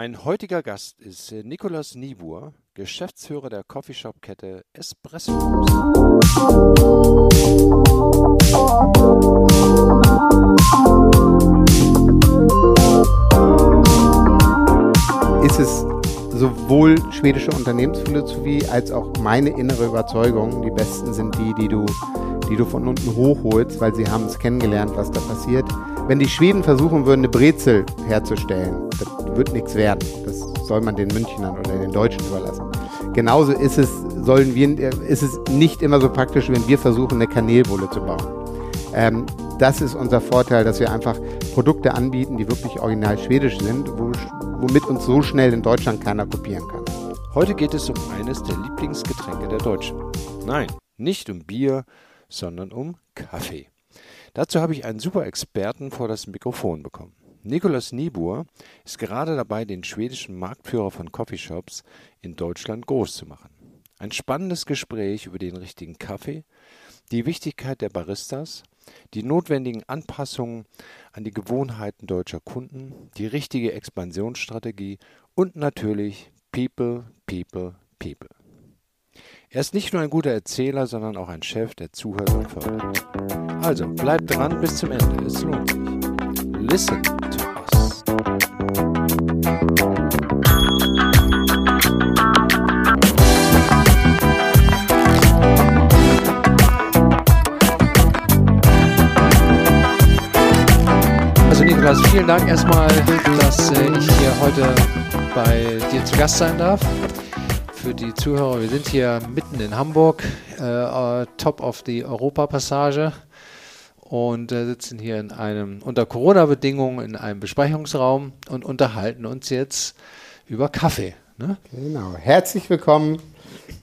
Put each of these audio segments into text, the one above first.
Mein heutiger Gast ist äh, Nikolaus Niebuhr, Geschäftsführer der Coffeeshop-Kette Espresso. Ist es sowohl schwedische Unternehmensphilosophie als auch meine innere Überzeugung, die besten sind die, die du, die du von unten hochholst, weil sie haben es kennengelernt, was da passiert. Wenn die Schweden versuchen würden, eine Brezel herzustellen, das wird nichts werden. Das soll man den Münchnern oder den Deutschen überlassen. Genauso ist es, sollen wir, ist es nicht immer so praktisch, wenn wir versuchen, eine Kanelbulle zu bauen. Ähm, das ist unser Vorteil, dass wir einfach Produkte anbieten, die wirklich original schwedisch sind, wo, womit uns so schnell in Deutschland keiner kopieren kann. Heute geht es um eines der Lieblingsgetränke der Deutschen. Nein, nicht um Bier, sondern um Kaffee. Dazu habe ich einen super Experten vor das Mikrofon bekommen. Nikolaus Niebuhr ist gerade dabei, den schwedischen Marktführer von Coffeeshops in Deutschland groß zu machen. Ein spannendes Gespräch über den richtigen Kaffee, die Wichtigkeit der Baristas, die notwendigen Anpassungen an die Gewohnheiten deutscher Kunden, die richtige Expansionsstrategie und natürlich People, People, People. Er ist nicht nur ein guter Erzähler, sondern auch ein Chef, der zuhört und fördert. Also bleibt dran bis zum Ende, es lohnt sich. Listen to us. Also Nikolas, vielen Dank erstmal, dass äh, ich hier heute bei dir zu Gast sein darf für die Zuhörer, wir sind hier mitten in Hamburg, äh, top of the Europapassage und äh, sitzen hier in einem, unter Corona-Bedingungen in einem Besprechungsraum und unterhalten uns jetzt über Kaffee. Ne? Genau. Herzlich willkommen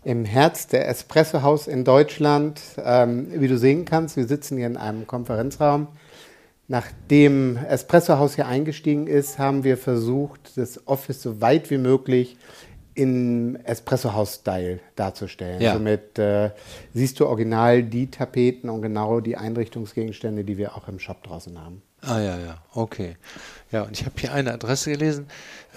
im Herz der Espresso Haus in Deutschland. Ähm, wie du sehen kannst, wir sitzen hier in einem Konferenzraum. Nachdem Espresso Haus hier eingestiegen ist, haben wir versucht, das Office so weit wie möglich in Espresso-House-Style darzustellen. Ja. Somit äh, siehst du original die Tapeten und genau die Einrichtungsgegenstände, die wir auch im Shop draußen haben. Ah ja, ja, okay. Ja, und ich habe hier eine Adresse gelesen,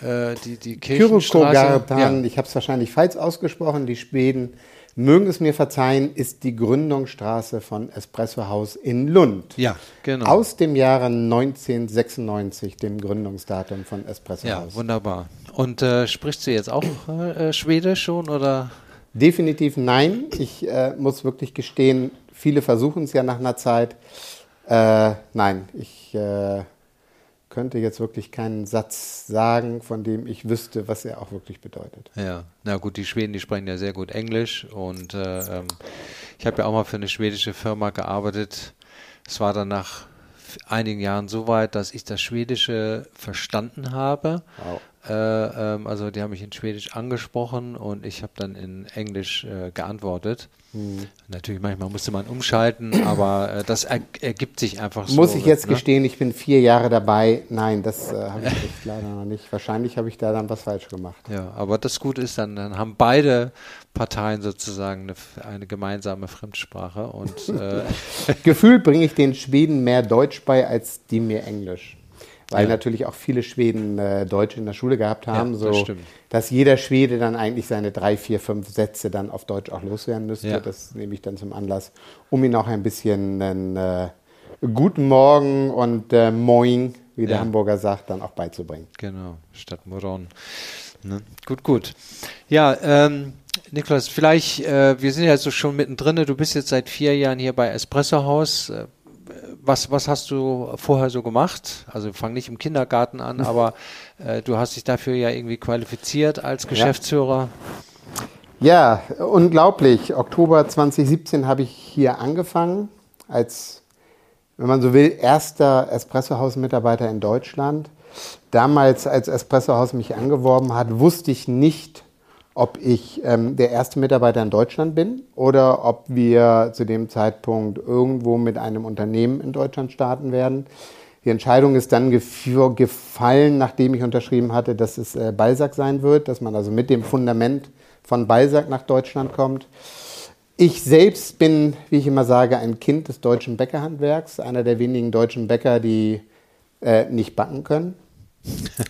äh, die, die Kirchenstraße. Ja. Ich habe es wahrscheinlich falsch ausgesprochen, die Schweden mögen es mir verzeihen, ist die Gründungsstraße von Espresso House in Lund. Ja, genau. Aus dem Jahre 1996, dem Gründungsdatum von Espresso ja, House. Ja, wunderbar. Und äh, sprichst du jetzt auch äh, Schwedisch schon oder? Definitiv nein. Ich äh, muss wirklich gestehen, viele versuchen es ja nach einer Zeit. Äh, nein, ich äh, könnte jetzt wirklich keinen Satz sagen, von dem ich wüsste, was er auch wirklich bedeutet. Ja, na gut, die Schweden, die sprechen ja sehr gut Englisch und äh, ähm, ich habe ja auch mal für eine schwedische Firma gearbeitet. Es war dann nach einigen Jahren so weit, dass ich das Schwedische verstanden habe. Wow. Äh, ähm, also die haben mich in Schwedisch angesprochen und ich habe dann in Englisch äh, geantwortet. Hm. Natürlich, manchmal musste man umschalten, aber äh, das er ergibt sich einfach so. Muss ich jetzt ne? gestehen, ich bin vier Jahre dabei. Nein, das äh, habe ich leider noch nicht. Wahrscheinlich habe ich da dann was falsch gemacht. Ja, aber das Gute ist, dann, dann haben beide Parteien sozusagen eine, eine gemeinsame Fremdsprache. Und, äh Gefühlt bringe ich den Schweden mehr Deutsch bei, als die mir Englisch weil ja. natürlich auch viele Schweden äh, Deutsch in der Schule gehabt haben, ja, so das dass jeder Schwede dann eigentlich seine drei, vier, fünf Sätze dann auf Deutsch auch loswerden müsste. Ja. Das nehme ich dann zum Anlass, um ihn auch ein bisschen einen äh, guten Morgen und äh, Moin, wie der Hamburger sagt, dann auch beizubringen. Genau, statt Moron. Ne? Gut, gut. Ja, ähm, Niklas, vielleicht, äh, wir sind ja so schon mittendrin. Du bist jetzt seit vier Jahren hier bei Espresso Haus. Was, was hast du vorher so gemacht? Also fang nicht im Kindergarten an, aber äh, du hast dich dafür ja irgendwie qualifiziert als Geschäftsführer. Ja. ja, unglaublich. Oktober 2017 habe ich hier angefangen als, wenn man so will, erster Espressohaus-Mitarbeiter in Deutschland. Damals, als Espressohaus mich angeworben hat, wusste ich nicht, ob ich ähm, der erste Mitarbeiter in Deutschland bin oder ob wir zu dem Zeitpunkt irgendwo mit einem Unternehmen in Deutschland starten werden. Die Entscheidung ist dann gefallen, nachdem ich unterschrieben hatte, dass es äh, Balsac sein wird, dass man also mit dem Fundament von Balsac nach Deutschland kommt. Ich selbst bin, wie ich immer sage, ein Kind des deutschen Bäckerhandwerks, einer der wenigen deutschen Bäcker, die äh, nicht backen können.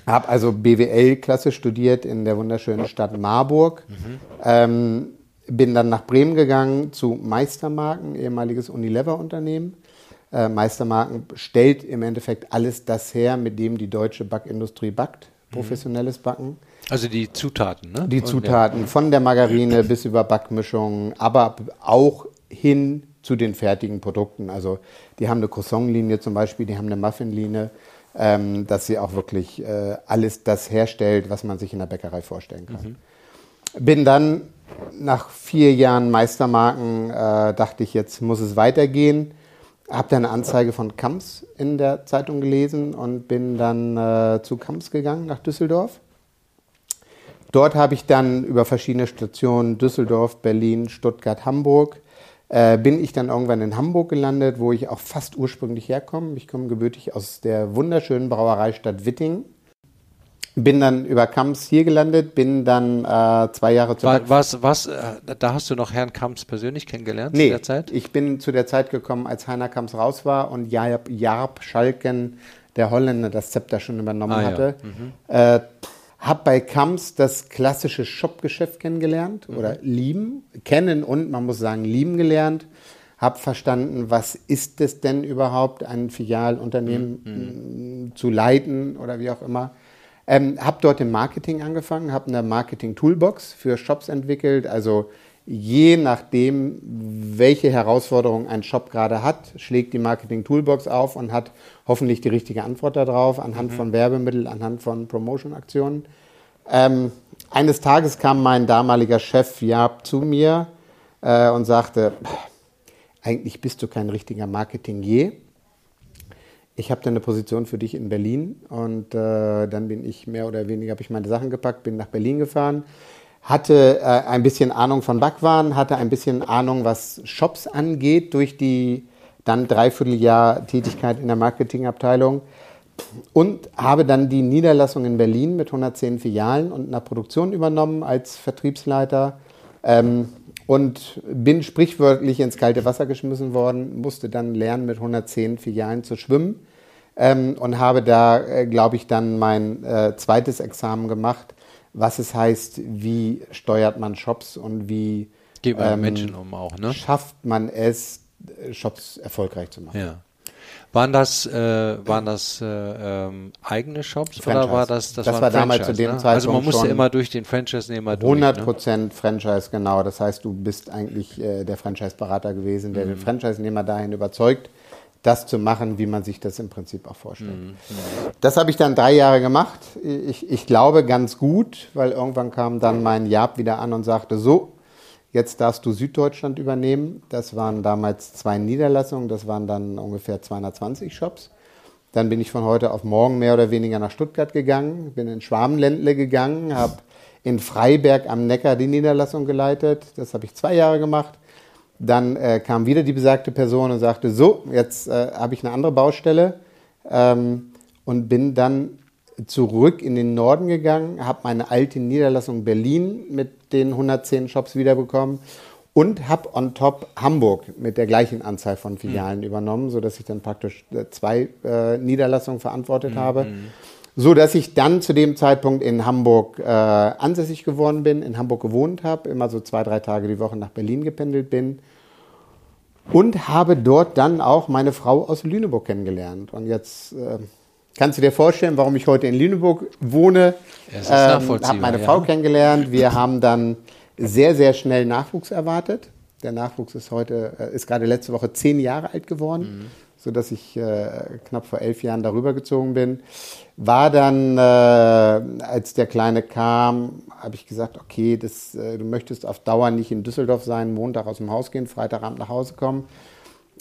Habe also BWL-Klasse studiert in der wunderschönen Stadt Marburg. Mhm. Ähm, bin dann nach Bremen gegangen zu Meistermarken, ehemaliges Unilever-Unternehmen. Äh, Meistermarken stellt im Endeffekt alles das her, mit dem die deutsche Backindustrie backt, professionelles Backen. Also die Zutaten, ne? Die Zutaten, von der Margarine bis über Backmischungen, aber auch hin zu den fertigen Produkten. Also die haben eine Croissant-Linie zum Beispiel, die haben eine Muffin-Linie, ähm, dass sie auch wirklich äh, alles das herstellt, was man sich in der Bäckerei vorstellen kann. Mhm. Bin dann nach vier Jahren Meistermarken, äh, dachte ich, jetzt muss es weitergehen. Habe dann eine Anzeige von Kamps in der Zeitung gelesen und bin dann äh, zu Kamps gegangen nach Düsseldorf. Dort habe ich dann über verschiedene Stationen Düsseldorf, Berlin, Stuttgart, Hamburg äh, bin ich dann irgendwann in Hamburg gelandet, wo ich auch fast ursprünglich herkomme. Ich komme gebürtig aus der wunderschönen Brauereistadt Witting. Bin dann über Kamps hier gelandet, bin dann äh, zwei Jahre zurück. Was, was, äh, da hast du noch Herrn Kamps persönlich kennengelernt nee, zu der Zeit? Ich bin zu der Zeit gekommen, als Heiner Kamps raus war und Jarb, Jarb Schalken, der Holländer, das Zepter schon übernommen ah, hatte. Ja. Mhm. Habe bei Kamps das klassische Shopgeschäft kennengelernt mhm. oder lieben, kennen und man muss sagen lieben gelernt. Habe verstanden, was ist es denn überhaupt, ein Filialunternehmen mhm. Mm, zu leiten oder wie auch immer. Ähm, habe dort im Marketing angefangen, habe eine Marketing-Toolbox für Shops entwickelt, also je nachdem, welche Herausforderung ein Shop gerade hat, schlägt die Marketing Toolbox auf und hat hoffentlich die richtige Antwort darauf, anhand mhm. von Werbemitteln, anhand von Promotion-Aktionen. Ähm, eines Tages kam mein damaliger Chef Jab zu mir äh, und sagte, eigentlich bist du kein richtiger Marketingier. Ich habe da eine Position für dich in Berlin und äh, dann bin ich mehr oder weniger, habe ich meine Sachen gepackt, bin nach Berlin gefahren, hatte äh, ein bisschen Ahnung von Backwaren, hatte ein bisschen Ahnung, was Shops angeht, durch die dann Dreivierteljahr Tätigkeit in der Marketingabteilung und habe dann die Niederlassung in Berlin mit 110 Filialen und einer Produktion übernommen als Vertriebsleiter ähm, und bin sprichwörtlich ins kalte Wasser geschmissen worden, musste dann lernen, mit 110 Filialen zu schwimmen ähm, und habe da, äh, glaube ich, dann mein äh, zweites Examen gemacht was es heißt, wie steuert man Shops und wie Geht man ähm, Menschen um auch, ne? schafft man es, Shops erfolgreich zu machen. Ja. Waren das, äh, waren das äh, ähm, eigene Shops Franchise. oder war das das, das war damals zu dem ne? Zeitpunkt Also man musste immer durch den Franchise-Nehmer durch. 100 Prozent ne? Franchise, genau. Das heißt, du bist eigentlich äh, der Franchise-Berater gewesen, der mhm. den Franchise-Nehmer dahin überzeugt, das zu machen, wie man sich das im Prinzip auch vorstellt. Mhm. Das habe ich dann drei Jahre gemacht. Ich, ich glaube ganz gut, weil irgendwann kam dann mein Jab wieder an und sagte, so, jetzt darfst du Süddeutschland übernehmen. Das waren damals zwei Niederlassungen, das waren dann ungefähr 220 Shops. Dann bin ich von heute auf morgen mehr oder weniger nach Stuttgart gegangen, bin in Schwabenländle gegangen, habe in Freiberg am Neckar die Niederlassung geleitet. Das habe ich zwei Jahre gemacht. Dann äh, kam wieder die besagte Person und sagte, so, jetzt äh, habe ich eine andere Baustelle ähm, und bin dann zurück in den Norden gegangen, habe meine alte Niederlassung Berlin mit den 110 Shops wiederbekommen und habe on top Hamburg mit der gleichen Anzahl von Filialen mhm. übernommen, sodass ich dann praktisch äh, zwei äh, Niederlassungen verantwortet mhm. habe. So dass ich dann zu dem Zeitpunkt in Hamburg äh, ansässig geworden bin, in Hamburg gewohnt habe, immer so zwei, drei Tage die Woche nach Berlin gependelt bin und habe dort dann auch meine Frau aus Lüneburg kennengelernt. Und jetzt äh, kannst du dir vorstellen, warum ich heute in Lüneburg wohne. Ähm, habe meine ja. Frau kennengelernt. Wir haben dann sehr, sehr schnell Nachwuchs erwartet. Der Nachwuchs ist heute, äh, ist gerade letzte Woche zehn Jahre alt geworden, mhm. Sodass ich äh, knapp vor elf Jahren darüber gezogen bin. War dann, äh, als der Kleine kam, habe ich gesagt, okay, das, äh, du möchtest auf Dauer nicht in Düsseldorf sein, Montag aus dem Haus gehen, Freitagabend nach Hause kommen.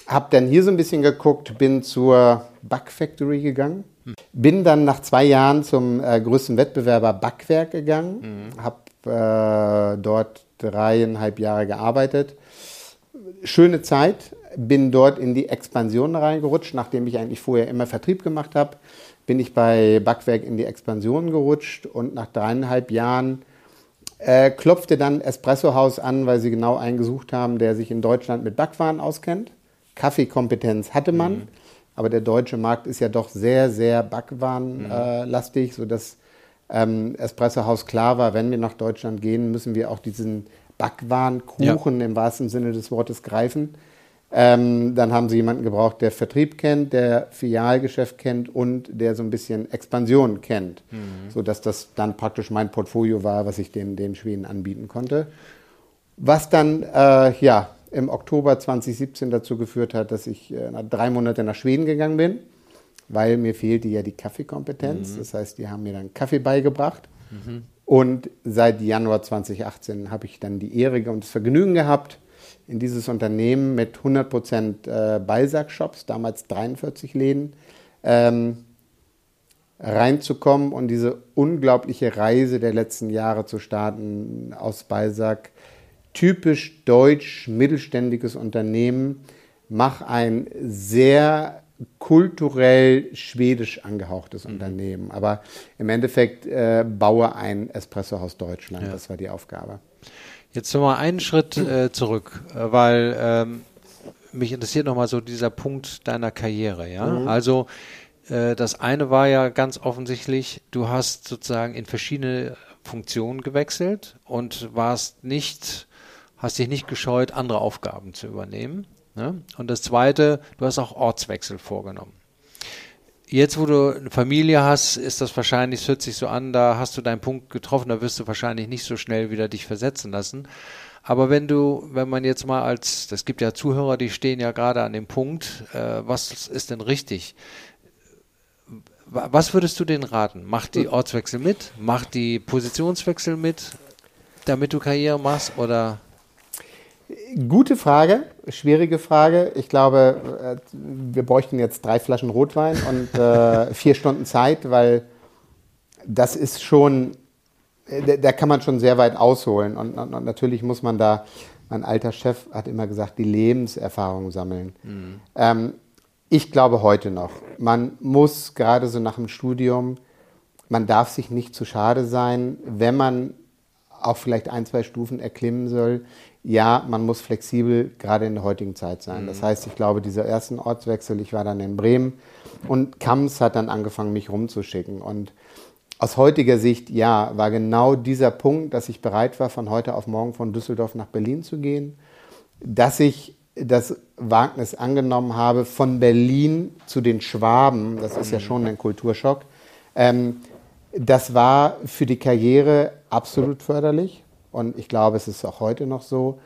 Hab dann hier so ein bisschen geguckt, bin zur Back Factory gegangen, hm. bin dann nach zwei Jahren zum äh, größten Wettbewerber Backwerk gegangen, mhm. habe äh, dort dreieinhalb Jahre gearbeitet. Schöne Zeit, bin dort in die Expansion reingerutscht, nachdem ich eigentlich vorher immer Vertrieb gemacht habe bin ich bei Backwerk in die Expansion gerutscht und nach dreieinhalb Jahren äh, klopfte dann Espresso House an, weil sie genau einen gesucht haben, der sich in Deutschland mit Backwaren auskennt. Kaffeekompetenz hatte man. Mhm. aber der deutsche Markt ist ja doch sehr, sehr backwarenlastig, mhm. sodass ähm, Espresso House klar war, wenn wir nach Deutschland gehen, müssen wir auch diesen Backwarenkuchen ja. im wahrsten Sinne des Wortes greifen. Ähm, dann haben sie jemanden gebraucht, der Vertrieb kennt, der Filialgeschäft kennt und der so ein bisschen Expansion kennt, mhm. sodass das dann praktisch mein Portfolio war, was ich den, den Schweden anbieten konnte. Was dann äh, ja, im Oktober 2017 dazu geführt hat, dass ich äh, drei Monate nach Schweden gegangen bin, weil mir fehlte ja die Kaffeekompetenz. Mhm. Das heißt, die haben mir dann Kaffee beigebracht. Mhm. Und seit Januar 2018 habe ich dann die Ehre und das Vergnügen gehabt, in dieses Unternehmen mit 100% äh, Balsack-Shops, damals 43 Läden, ähm, reinzukommen und diese unglaubliche Reise der letzten Jahre zu starten aus Balsack. Typisch deutsch, mittelständiges Unternehmen, mach ein sehr kulturell schwedisch angehauchtes mhm. Unternehmen. Aber im Endeffekt äh, baue ein Espressohaus Deutschland. Ja. Das war die Aufgabe. Jetzt nochmal einen Schritt äh, zurück, äh, weil ähm, mich interessiert nochmal so dieser Punkt deiner Karriere. Ja, mhm. also äh, das eine war ja ganz offensichtlich, du hast sozusagen in verschiedene Funktionen gewechselt und warst nicht, hast dich nicht gescheut, andere Aufgaben zu übernehmen. Ne? Und das zweite, du hast auch Ortswechsel vorgenommen. Jetzt, wo du eine Familie hast, ist das wahrscheinlich, es hört sich so an, da hast du deinen Punkt getroffen, da wirst du wahrscheinlich nicht so schnell wieder dich versetzen lassen. Aber wenn du, wenn man jetzt mal als, das gibt ja Zuhörer, die stehen ja gerade an dem Punkt, äh, was ist denn richtig? Was würdest du denen raten? Mach die Ortswechsel mit? Mach die Positionswechsel mit, damit du Karriere machst? Oder Gute Frage, schwierige Frage. Ich glaube, äh, wir bräuchten jetzt drei Flaschen Rotwein und äh, vier Stunden Zeit, weil das ist schon, äh, da kann man schon sehr weit ausholen. Und, und, und, natürlich muss man da, mein alter Chef hat immer gesagt, die Lebenserfahrung sammeln. Mhm. Ähm, ich glaube heute noch, man muss gerade so nach dem Studium, man darf sich nicht zu schade sein, wenn man auch vielleicht ein, zwei Stufen erklimmen soll, ja, man muss flexibel gerade in der heutigen Zeit sein. Mhm. Das heißt, ich glaube, dieser ersten Ortswechsel, ich war dann in Bremen und Kams hat dann angefangen, mich rumzuschicken. Und aus heutiger Sicht, ja, war genau dieser Punkt, dass ich bereit war, von heute auf morgen von Düsseldorf nach Berlin zu gehen, dass ich das Wagnis angenommen habe, von Berlin zu den Schwaben, das ist ja mhm. schon ein Kulturschock, ähm, das war für die Karriere absolut förderlich. Und ich glaube, es ist auch heute noch so.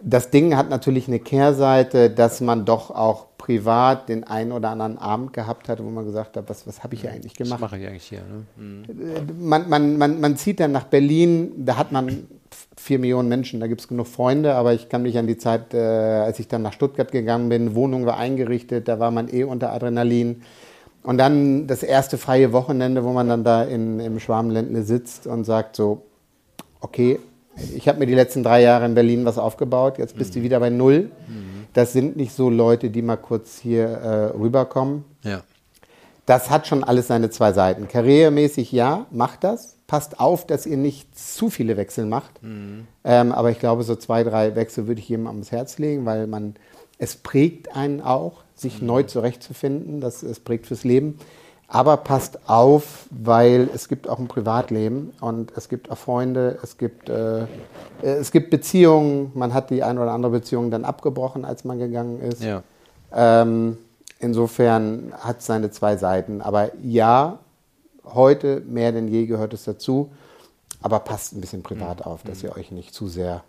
Das Ding hat natürlich eine Kehrseite, dass man doch auch privat den einen oder anderen Abend gehabt hat, wo man gesagt hat, was, was habe ich hier eigentlich gemacht? Was mache ich eigentlich hier? Ne? Mhm. Man, man, man, man zieht dann nach Berlin, da hat man vier Millionen Menschen, da gibt es genug Freunde, aber ich kann mich an die Zeit, äh, als ich dann nach Stuttgart gegangen bin, Wohnung war eingerichtet, da war man eh unter Adrenalin. Und dann das erste freie Wochenende, wo man dann da in, im Schwarmländle sitzt und sagt so, okay, ich habe mir die letzten drei Jahre in Berlin was aufgebaut, jetzt bist mhm. du wieder bei Null. Mhm. Das sind nicht so Leute, die mal kurz hier äh, rüberkommen. Ja. Das hat schon alles seine zwei Seiten. Karrieremäßig ja, macht das. Passt auf, dass ihr nicht zu viele Wechsel macht. Mhm. Ähm, aber ich glaube, so zwei, drei Wechsel würde ich jedem ans Herz legen, weil man, es prägt einen auch, sich mhm. neu zurechtzufinden. Das, es prägt fürs Leben. Aber passt auf, weil es gibt auch ein Privatleben und es gibt auch Freunde, es gibt, äh, es gibt Beziehungen. Man hat die eine oder andere Beziehung dann abgebrochen, als man gegangen ist. Ja. Ähm, insofern hat es seine zwei Seiten. Aber ja, heute mehr denn je gehört es dazu. Aber passt ein bisschen privat mhm. auf, dass ihr euch nicht zu sehr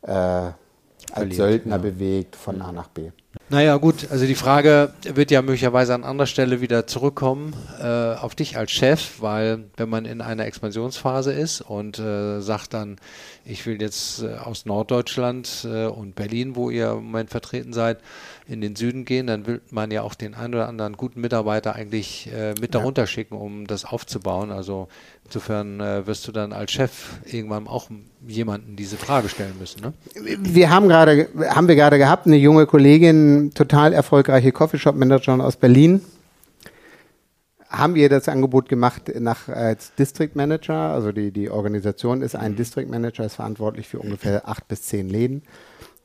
äh, als Söldner ja. bewegt von A nach B. Naja, gut, also die Frage wird ja möglicherweise an anderer Stelle wieder zurückkommen äh, auf dich als Chef, weil wenn man in einer Expansionsphase ist und äh, sagt dann, ich will jetzt äh, aus Norddeutschland äh, und Berlin, wo ihr im Moment vertreten seid, in den Süden gehen, dann will man ja auch den einen oder anderen guten Mitarbeiter eigentlich äh, mit ja. darunter schicken, um das aufzubauen. Also insofern äh, wirst du dann als Chef irgendwann auch jemanden diese Frage stellen müssen. Ne? Wir haben gerade, haben wir gerade gehabt, eine junge Kollegin, total erfolgreiche Coffeeshop-Managerin aus Berlin. Haben wir das Angebot gemacht nach, als District Manager, also die, die Organisation ist ein District Manager, ist verantwortlich für ungefähr acht bis zehn Läden.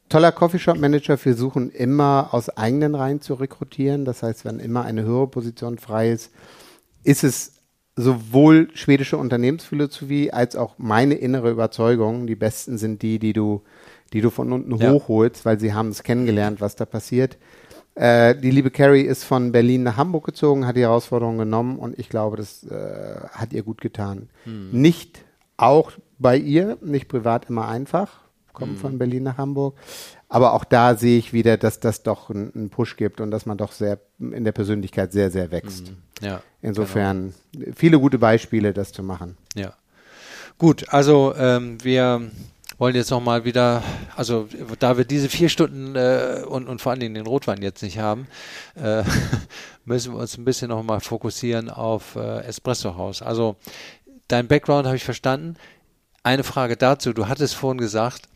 toller Coffeeshop-Manager. Wir versuchen immer aus eigenen Reihen zu rekrutieren. Das heißt, wenn immer eine höhere Position frei ist, ist es sowohl schwedische Unternehmensphilosophie als auch meine innere Überzeugung. Die besten sind die, die du, die du von unten ja. hochholst, weil sie haben es kennengelernt, was da passiert. Äh, die liebe Carrie ist von Berlin nach Hamburg gezogen, hat die Herausforderung genommen und ich glaube, das äh, hat ihr gut getan. Hm. Nicht auch bei ihr, nicht privat immer einfach, kommen hm. von Berlin nach Hamburg. Aber auch da sehe ich wieder, dass das doch einen Push gibt und dass man doch sehr in der Persönlichkeit sehr, sehr wächst. Hm. Ja, Insofern genau. viele gute Beispiele, das zu machen. Ja. Gut, also ähm, wir wollen jetzt nochmal wieder, also da wir diese vier Stunden äh, und, und vor allen Dingen den Rotwein jetzt nicht haben, äh, müssen wir uns ein bisschen nochmal fokussieren auf äh, Espresso House. Also dein Background habe ich verstanden. Eine Frage dazu, du hattest vorhin gesagt,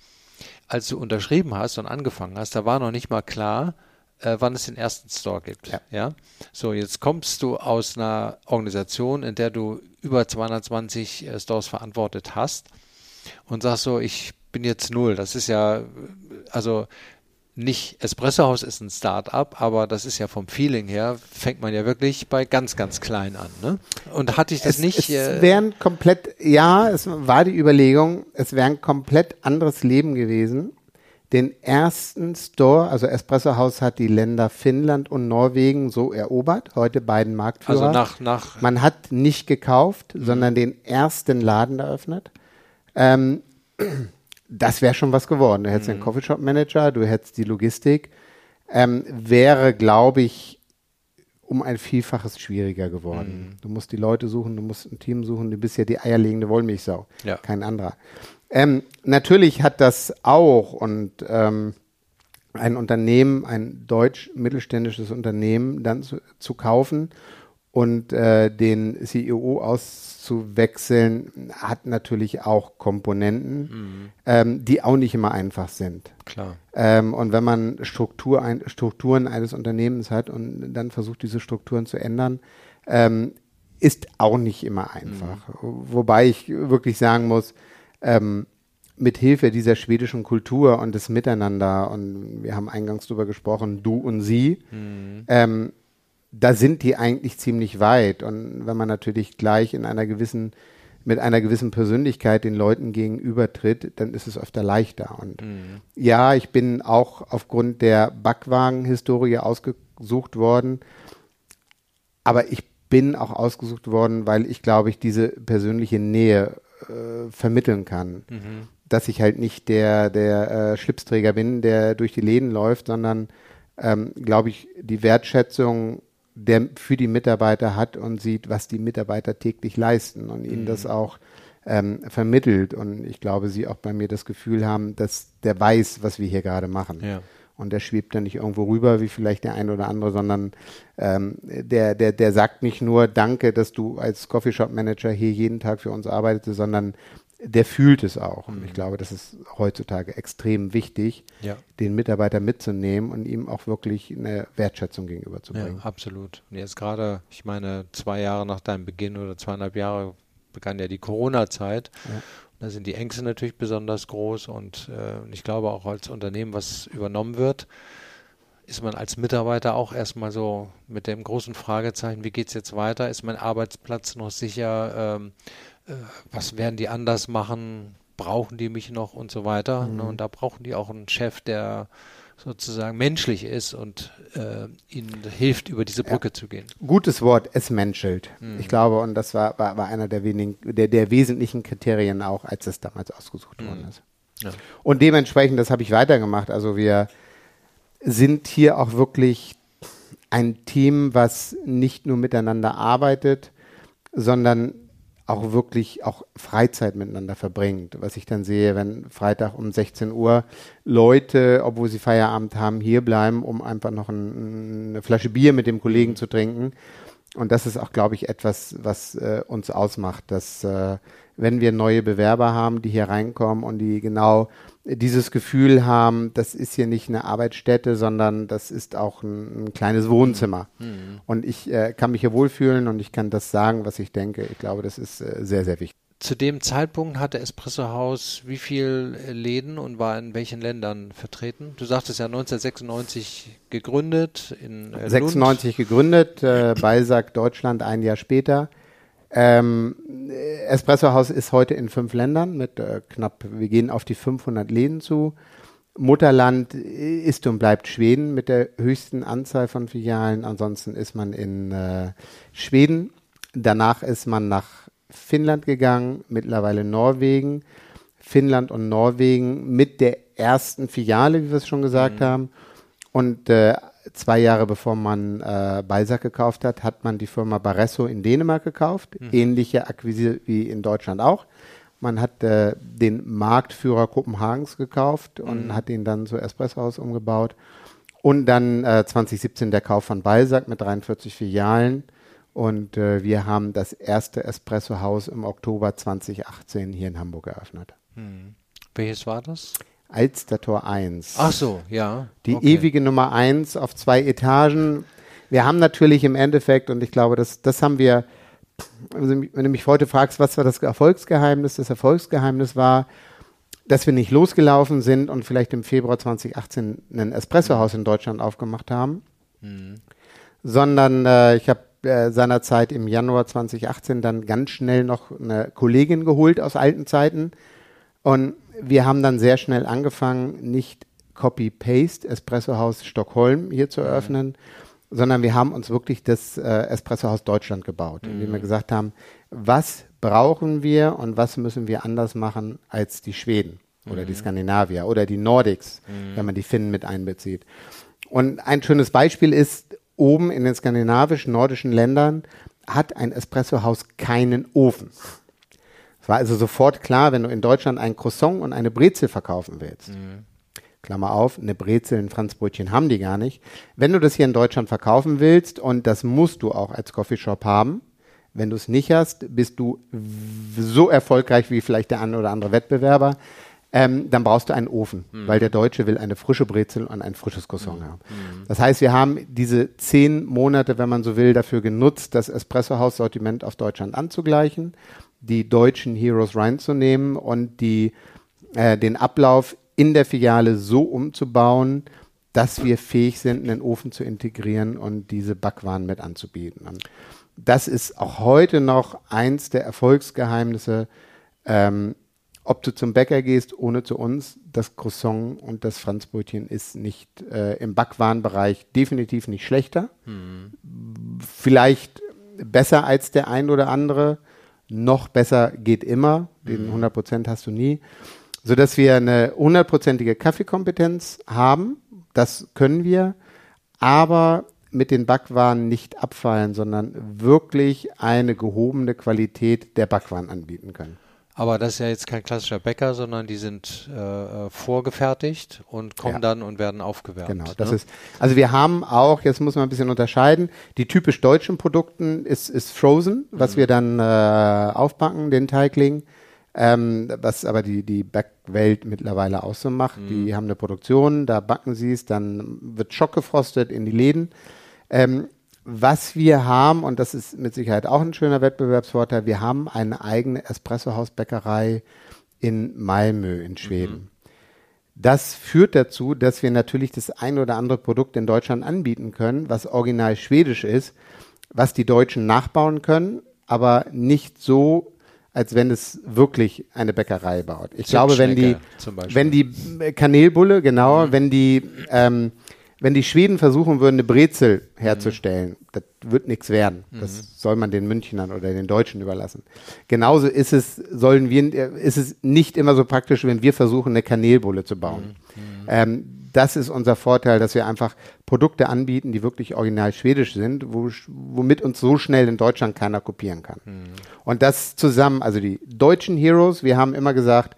als du unterschrieben hast und angefangen hast, da war noch nicht mal klar, äh, wann es den ersten Store gibt. Ja. ja. So, jetzt kommst du aus einer Organisation, in der du über 220 äh, Stores verantwortet hast und sagst so, ich bin jetzt null. Das ist ja, also nicht Espresso House ist ein Start-up, aber das ist ja vom Feeling her, fängt man ja wirklich bei ganz, ganz klein an. Ne? Und hatte ich das es, nicht. Es äh, wären komplett, ja, es war die Überlegung, es wäre ein komplett anderes Leben gewesen. Den ersten Store, also Espresso House hat die Länder Finnland und Norwegen so erobert, heute beiden Marktführer. Also nach, nach Man hat nicht gekauft, mhm. sondern den ersten Laden eröffnet. Ähm, das wäre schon was geworden. Du hättest mhm. den Coffeeshop-Manager, du hättest die Logistik. Ähm, wäre, glaube ich, um ein Vielfaches schwieriger geworden. Mhm. Du musst die Leute suchen, du musst ein Team suchen, du bist ja die eierlegende Wollmilchsau, ja. kein anderer. Ähm, natürlich hat das auch und ähm, ein Unternehmen, ein deutsch-mittelständisches Unternehmen dann zu, zu kaufen und äh, den CEO auszuwechseln, hat natürlich auch Komponenten, mhm. ähm, die auch nicht immer einfach sind. Klar. Ähm, und wenn man Struktur ein, Strukturen eines Unternehmens hat und dann versucht, diese Strukturen zu ändern, ähm, ist auch nicht immer einfach. Mhm. Wobei ich wirklich sagen muss, ähm, mit Hilfe dieser schwedischen Kultur und des Miteinander, und wir haben eingangs darüber gesprochen, du und sie, mhm. ähm, da sind die eigentlich ziemlich weit. Und wenn man natürlich gleich in einer gewissen, mit einer gewissen Persönlichkeit den Leuten gegenübertritt, dann ist es öfter leichter. Und mhm. ja, ich bin auch aufgrund der Backwagen-Historie ausgesucht worden, aber ich bin auch ausgesucht worden, weil ich glaube ich diese persönliche Nähe äh, vermitteln kann. Mhm. Dass ich halt nicht der, der äh, Schlipsträger bin, der durch die Läden läuft, sondern ähm, glaube ich, die Wertschätzung der für die Mitarbeiter hat und sieht, was die Mitarbeiter täglich leisten und ihnen mhm. das auch ähm, vermittelt. Und ich glaube, sie auch bei mir das Gefühl haben, dass der weiß, was wir hier gerade machen. Ja. Und der schwebt dann nicht irgendwo rüber, wie vielleicht der eine oder andere, sondern ähm, der, der, der sagt nicht nur Danke, dass du als Coffeeshop-Manager hier jeden Tag für uns arbeitest, sondern der fühlt es auch. Und ich mhm. glaube, das ist heutzutage extrem wichtig, ja. den Mitarbeiter mitzunehmen und ihm auch wirklich eine Wertschätzung gegenüberzubringen. Ja, absolut. Und jetzt gerade, ich meine, zwei Jahre nach deinem Beginn oder zweieinhalb Jahre begann ja die Corona-Zeit. Ja. Da sind die Ängste natürlich besonders groß und äh, ich glaube auch als Unternehmen, was übernommen wird, ist man als Mitarbeiter auch erstmal so mit dem großen Fragezeichen, wie geht es jetzt weiter? Ist mein Arbeitsplatz noch sicher? Ähm, äh, was werden die anders machen, brauchen die mich noch und so weiter. Ne? Mhm. Und da brauchen die auch einen Chef, der sozusagen menschlich ist und äh, ihnen hilft, über diese Brücke ja. zu gehen. Gutes Wort, es menschelt. Mhm. Ich glaube, und das war, war, war einer der, wenigen, der, der wesentlichen Kriterien auch, als es damals ausgesucht mhm. worden ist. Ja. Und dementsprechend, das habe ich weitergemacht. Also wir sind hier auch wirklich ein Team, was nicht nur miteinander arbeitet, sondern auch wirklich auch Freizeit miteinander verbringt. Was ich dann sehe, wenn Freitag um 16 Uhr Leute, obwohl sie Feierabend haben, hier bleiben, um einfach noch ein, eine Flasche Bier mit dem Kollegen zu trinken. Und das ist auch, glaube ich, etwas, was äh, uns ausmacht, dass äh, wenn wir neue Bewerber haben, die hier reinkommen und die genau dieses Gefühl haben, das ist hier nicht eine Arbeitsstätte, sondern das ist auch ein, ein kleines Wohnzimmer. Mhm. Und ich äh, kann mich hier wohlfühlen und ich kann das sagen, was ich denke. Ich glaube, das ist äh, sehr, sehr wichtig. zu dem Zeitpunkt hatte Espresso House wie viele Läden und war in welchen Ländern vertreten? Du sagtest ja 1996 gegründet in äh, 96 gegründet, äh, Balsack Deutschland ein Jahr später. Ähm, Espresso House ist heute in fünf Ländern mit äh, knapp, wir gehen auf die 500 Läden zu. Mutterland ist und bleibt Schweden mit der höchsten Anzahl von Filialen. Ansonsten ist man in äh, Schweden. Danach ist man nach Finnland gegangen, mittlerweile Norwegen. Finnland und Norwegen mit der ersten Filiale, wie wir es schon gesagt mhm. haben. Und äh, zwei Jahre bevor man äh, Balsack gekauft hat, hat man die Firma Baresso in Dänemark gekauft. Mhm. Ähnliche Akquise wie in Deutschland auch. Man hat äh, den Marktführer Kopenhagens gekauft und mhm. hat ihn dann zu Espresso Haus umgebaut. Und dann äh, 2017 der Kauf von Balsack mit 43 Filialen. Und äh, wir haben das erste Espresso-Haus im Oktober 2018 hier in Hamburg eröffnet. Hm. Welches war das? Alster Tor 1. Ach so, ja. Die okay. ewige Nummer 1 auf zwei Etagen. Wir haben natürlich im Endeffekt, und ich glaube, das, das haben wir, wenn du mich heute fragst, was war das Erfolgsgeheimnis? Das Erfolgsgeheimnis war, dass wir nicht losgelaufen sind und vielleicht im Februar 2018 ein Espresso-Haus in Deutschland aufgemacht haben, mhm. sondern äh, ich habe äh, seinerzeit im Januar 2018 dann ganz schnell noch eine Kollegin geholt aus alten Zeiten. Und wir haben dann sehr schnell angefangen, nicht Copy-Paste Espresso Haus Stockholm hier zu mhm. eröffnen, mhm. sondern wir haben uns wirklich das äh, Espresso Haus Deutschland gebaut, mhm. indem wir gesagt haben, was brauchen wir und was müssen wir anders machen als die Schweden oder mhm. die Skandinavier oder die Nordics, mhm. wenn man die Finnen mit einbezieht. Und ein schönes Beispiel ist, oben in den skandinavischen, nordischen Ländern hat ein Espressohaus keinen Ofen. War also sofort klar, wenn du in Deutschland ein Croissant und eine Brezel verkaufen willst. Mhm. Klammer auf, eine Brezel, ein Franzbrötchen haben die gar nicht. Wenn du das hier in Deutschland verkaufen willst, und das musst du auch als Coffeeshop haben, wenn du es nicht hast, bist du so erfolgreich wie vielleicht der eine oder andere Wettbewerber, ähm, dann brauchst du einen Ofen, mhm. weil der Deutsche will eine frische Brezel und ein frisches Croissant mhm. haben. Mhm. Das heißt, wir haben diese zehn Monate, wenn man so will, dafür genutzt, das Espresso-Haus-Sortiment auf Deutschland anzugleichen, die deutschen Heroes reinzunehmen und die, äh, den Ablauf in der Filiale so umzubauen, dass wir fähig sind, einen Ofen zu integrieren und diese Backwaren mit anzubieten. Und das ist auch heute noch eins der Erfolgsgeheimnisse ähm, ob du zum Bäcker gehst, ohne zu uns, das Croissant und das Franzbrötchen ist nicht äh, im Backwarenbereich definitiv nicht schlechter. Mhm. Vielleicht besser als der ein oder andere. Noch besser geht immer. Den 100 mhm. Prozent hast du nie. Sodass wir eine hundertprozentige Kaffeekompetenz haben. Das können wir. Aber mit den Backwaren nicht abfallen, sondern wirklich eine gehobene Qualität der Backwaren anbieten können. Aber das ist ja jetzt kein klassischer Bäcker, sondern die sind äh, vorgefertigt und kommen ja. dann und werden aufgewärmt. Genau, das ne? ist. Also wir haben auch, jetzt muss man ein bisschen unterscheiden, die typisch deutschen Produkten ist, ist Frozen, was mhm. wir dann äh, aufbacken, den Teigling. Ähm, was aber die, die Backwelt mittlerweile auch so macht. Mhm. Die haben eine Produktion, da backen sie es, dann wird schockgefrostet in die Läden. Ähm, was wir haben, und das ist mit Sicherheit auch ein schöner Wettbewerbsvorteil, wir haben eine eigene Espressohausbäckerei in Malmö in Schweden. Mhm. Das führt dazu, dass wir natürlich das ein oder andere Produkt in Deutschland anbieten können, was original schwedisch ist, was die Deutschen nachbauen können, aber nicht so, als wenn es wirklich eine Bäckerei baut. Ich glaube, wenn die, wenn die Kanelbulle, genau, mhm. wenn die ähm, wenn die Schweden versuchen würden, eine Brezel herzustellen, mhm. das wird nichts werden. Das mhm. soll man den Münchnern oder den Deutschen überlassen. Genauso ist es, sollen wir, ist es nicht immer so praktisch, wenn wir versuchen, eine Kanelbulle zu bauen. Mhm. mhm. Ähm, das ist unser Vorteil, dass wir einfach Produkte anbieten, die wirklich original schwedisch sind, wo, womit uns so schnell in Deutschland keiner kopieren kann. Mhm. Und das zusammen, also die deutschen Heroes, wir haben immer gesagt,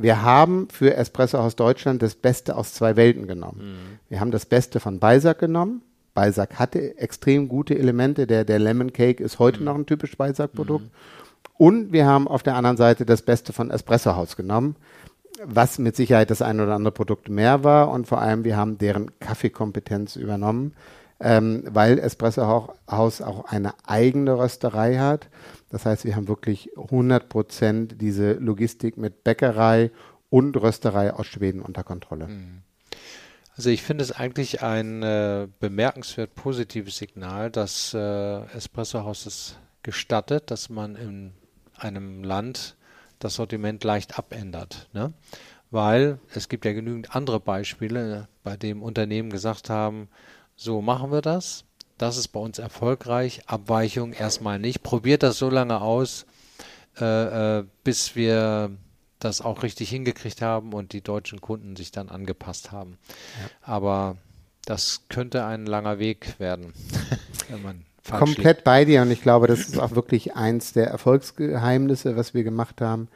wir haben für Espresso aus Deutschland das Beste aus zwei Welten genommen. Mhm. Wir haben das Beste von Balzac genommen. Balzac hatte extrem gute Elemente. Der, der Lemon Cake ist heute mhm. noch ein typisch Balzac-Produkt. Mhm. Und wir haben auf der anderen Seite das Beste von Espresso House genommen, was mit Sicherheit das ein oder andere Produkt mehr war. Und vor allem, wir haben deren Kaffeekompetenz übernommen. ähm, weil Espresso Haus auch eine eigene Rösterei hat. Das heißt, wir haben wirklich 100 Prozent diese Logistik mit Bäckerei und Rösterei aus Schweden unter Kontrolle. Mhm. Also ich finde es eigentlich ein äh, bemerkenswert positives Signal, dass äh, Espresso House es gestattet, dass man in einem Land das Sortiment leicht abändert. Ne? Weil es gibt ja genügend andere Beispiele, bei denen Unternehmen gesagt haben, so machen wir das, das ist bei uns erfolgreich, Abweichung erstmal nicht. Probiert das so lange aus, äh, äh, bis wir das auch richtig hingekriegt haben und die deutschen Kunden sich dann angepasst haben. Ja. Aber das könnte ein langer Weg werden, wenn man komplett bei dir und ich glaube, das ist auch wirklich eins der Erfolgsgeheimnisse, was wir gemacht haben,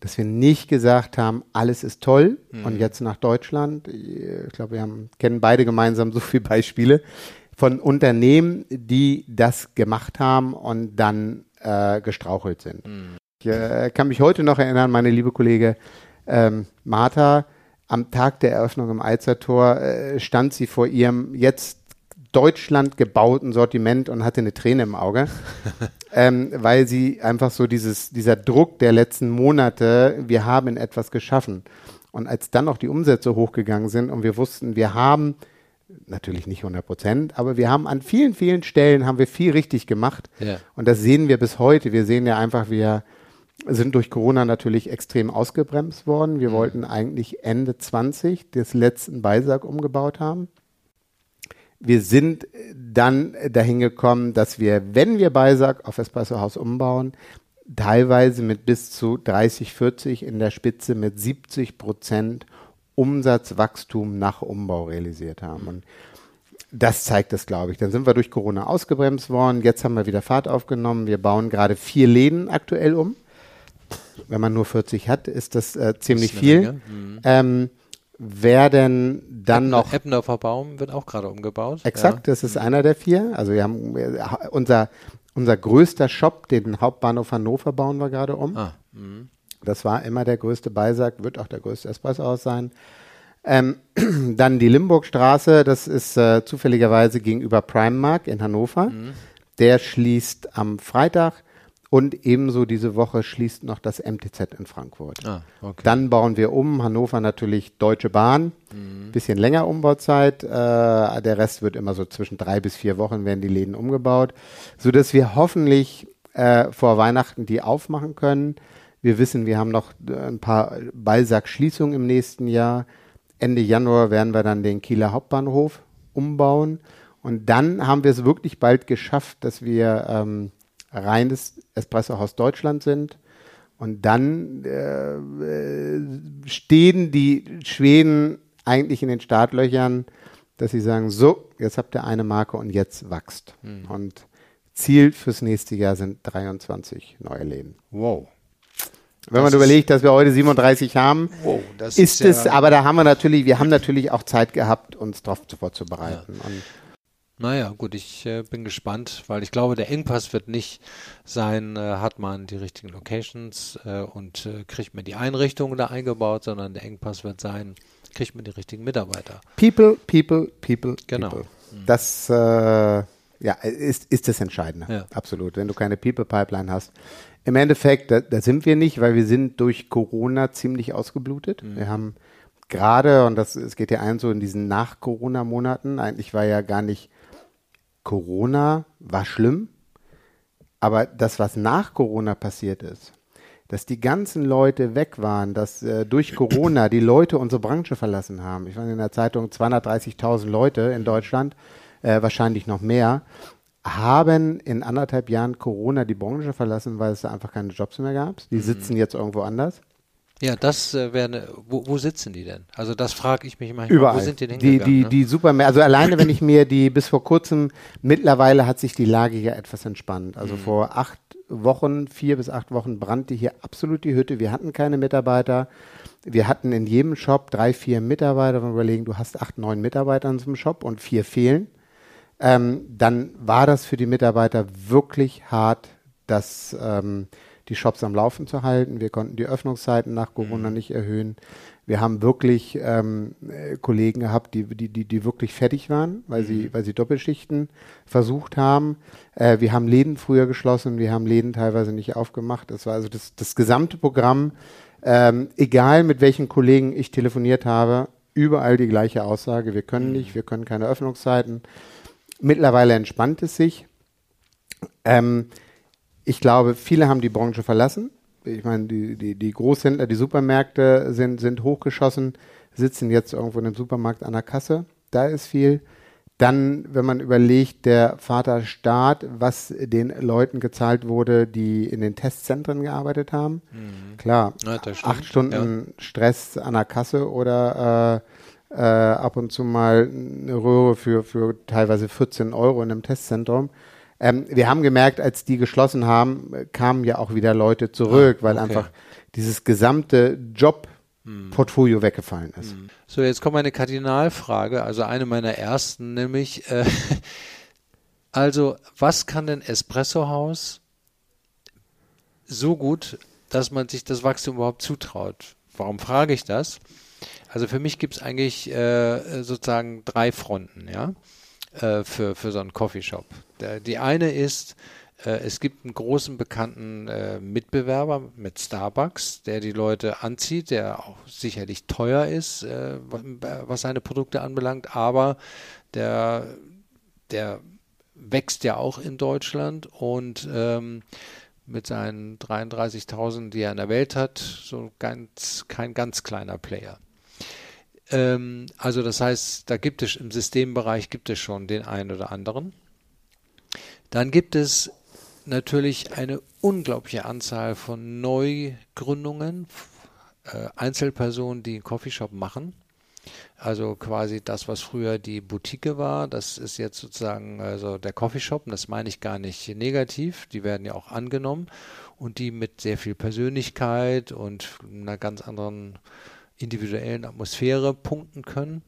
dass wir nicht gesagt haben, alles ist toll mhm. und jetzt nach Deutschland. Ich glaube, wir haben, kennen beide gemeinsam so viele Beispiele von Unternehmen, die das gemacht haben und dann äh, gestrauchelt sind. Mhm. Ich äh, kann mich heute noch erinnern, meine liebe Kollege ähm, Martha, am Tag der Eröffnung im Alzertor äh, stand sie vor ihrem jetzt Deutschland gebauten Sortiment und hatte eine Träne im Auge, ähm, weil sie einfach so dieses, dieser Druck der letzten Monate, wir haben etwas geschaffen. Und als dann auch die Umsätze hochgegangen sind und wir wussten, wir haben natürlich nicht 100 Prozent, aber wir haben an vielen, vielen Stellen haben wir viel richtig gemacht. Ja. Und das sehen wir bis heute. Wir sehen ja einfach, wir sind durch Corona natürlich extrem ausgebremst worden. Wir mhm. wollten eigentlich Ende 20 des letzten Beisack umgebaut haben. Wir sind dann dahin gekommen, dass wir, wenn wir Beisack auf Espresso Haus umbauen, teilweise mit bis zu 30, 40, in der Spitze mit 70 Prozent Umsatzwachstum nach Umbau realisiert haben. Und das zeigt es, glaube ich. Dann sind wir durch Corona ausgebremst worden. Jetzt haben wir wieder Fahrt aufgenommen. Wir bauen gerade vier Läden aktuell um wenn man nur 40 hat, ist das äh, ziemlich das viel. Mhm. Ähm, werden dann noch. Eppendorfer Baum wird auch gerade umgebaut. Exakt, ja. das ist einer der vier. Also wir haben unser, unser größter Shop, den Hauptbahnhof Hannover, bauen wir gerade um. Ah, mhm. Das war immer der größte Beisack, wird auch der größte Espresso sein. Ähm, dann die Limburgstraße, das ist äh, zufälligerweise gegenüber Primark in Hannover. Mhm. Der schließt am Freitag. Und ebenso diese Woche schließt noch das MTZ in Frankfurt. Ah, okay. Dann bauen wir um. Hannover natürlich Deutsche Bahn. Mhm. Bisschen länger Umbauzeit. Äh, der Rest wird immer so zwischen drei bis vier Wochen werden die Läden umgebaut, sodass wir hoffentlich äh, vor Weihnachten die aufmachen können. Wir wissen, wir haben noch äh, ein paar Ballsack-Schließungen im nächsten Jahr. Ende Januar werden wir dann den Kieler Hauptbahnhof umbauen. Und dann haben wir es wirklich bald geschafft, dass wir ähm, reines Espresso-Haus Deutschland sind. Und dann äh, stehen die Schweden eigentlich in den Startlöchern, dass sie sagen, so, jetzt habt ihr eine Marke und jetzt wächst. Mhm. Und Ziel fürs nächste Jahr sind 23 neue Läden. Wow. Wenn das man überlegt, dass wir heute 37 haben, wow, ist, ist es, aber da haben wir natürlich, wir haben natürlich auch Zeit gehabt, uns darauf vorzubereiten. Ja. Naja, gut, ich äh, bin gespannt, weil ich glaube, der Engpass wird nicht sein, äh, hat man die richtigen Locations äh, und äh, kriegt man die Einrichtungen da eingebaut, sondern der Engpass wird sein, kriegt man die richtigen Mitarbeiter. People, people, people. Genau. People. Mhm. Das äh, ja, ist, ist das Entscheidende. Ja. Absolut. Wenn du keine People-Pipeline hast. Im Endeffekt, da, da, sind wir nicht, weil wir sind durch Corona ziemlich ausgeblutet. Mhm. Wir haben gerade, und das es geht ja ein so in diesen Nach-Corona-Monaten, eigentlich war ja gar nicht Corona war schlimm, aber das, was nach Corona passiert ist, dass die ganzen Leute weg waren, dass äh, durch Corona die Leute unsere Branche verlassen haben. Ich fand in der Zeitung 230.000 Leute in Deutschland, äh, wahrscheinlich noch mehr, haben in anderthalb Jahren Corona die Branche verlassen, weil es da einfach keine Jobs mehr gab. Die mhm. sitzen jetzt irgendwo anders. Ja, das äh, wäre, ne, wo, wo, sitzen die denn? Also das frage ich mich manchmal. Überall. Wo sind die denn die, die, ne? die Supermärkte, also alleine wenn ich mir die, bis vor kurzem, mittlerweile hat sich die Lage hier etwas entspannt. Also mhm. vor acht Wochen, vier bis acht Wochen brannte hier absolut die Hütte. Wir hatten keine Mitarbeiter. Wir hatten in jedem Shop drei, vier Mitarbeiter. Wenn wir überlegen, du hast acht, neun Mitarbeiter in so einem Shop und vier fehlen. Ähm, dann war das für die Mitarbeiter wirklich hart, dass ähm, die Shops am Laufen zu halten. Wir konnten die Öffnungszeiten nach Corona mhm. nicht erhöhen. Wir haben wirklich ähm, äh, Kollegen gehabt, die, die, die, die wirklich fertig waren, weil, mhm. sie, weil sie Doppelschichten versucht haben. Äh, wir haben Läden früher geschlossen, wir haben Läden teilweise nicht aufgemacht. Das war also das, das gesamte Programm, ähm, egal mit welchen Kollegen ich telefoniert habe, überall die gleiche Aussage. Wir können mhm. nicht, wir können keine Öffnungszeiten. Mittlerweile entspannt es sich. Ähm, ich glaube, viele haben die Branche verlassen ich meine, die, die, die Großhändler, die Supermärkte sind, sind hochgeschossen, sitzen jetzt irgendwo in einem Supermarkt an der Kasse. Da ist viel. Dann, wenn man überlegt, der Vaterstaat, was den Leuten gezahlt wurde, die in den Testzentren gearbeitet haben. Mhm. Klar, ja, acht Stunden ja. Stress an der Kasse oder äh, äh, ab und zu mal eine Röhre für, für teilweise 14 Euro in einem Testzentrum. Ähm, wir haben gemerkt, als die geschlossen haben, kamen ja auch wieder Leute zurück, ah, weil einfach dieses gesamte Jobportfolio weggefallen ist. Hm. So, jetzt kommt meine Kardinalfrage, also eine meiner ersten, nämlich, äh, also was kann denn Espresso House so gut, dass man sich das Wachstum überhaupt zutraut? Warum frage ich das? Also für mich gibt es eigentlich äh, sozusagen drei Fronten, ja, äh, für, für so einen Coffeeshop. Die eine ist, äh, es gibt einen großen bekannten äh, Mitbewerber mit Starbucks, der die Leute anzieht, der auch sicherlich teuer ist, äh, was seine Produkte anbelangt, aber der, der wächst ja auch in Deutschland und ähm, mit seinen 33.000, die er in der Welt hat, so ganz, kein ganz kleiner Player. Ähm, also das heißt, da gibt es im Systembereich gibt es schon den einen oder anderen. Dann gibt es natürlich eine unglaubliche Anzahl von Neugründungen, äh, Einzelpersonen, die einen Coffeeshop machen. Also quasi das, was früher die Boutique war, das ist jetzt sozusagen also der Coffeeshop. Und das meine ich gar nicht negativ. Die werden ja auch angenommen und die mit sehr viel Persönlichkeit und einer ganz anderen individuellen Atmosphäre punkten können.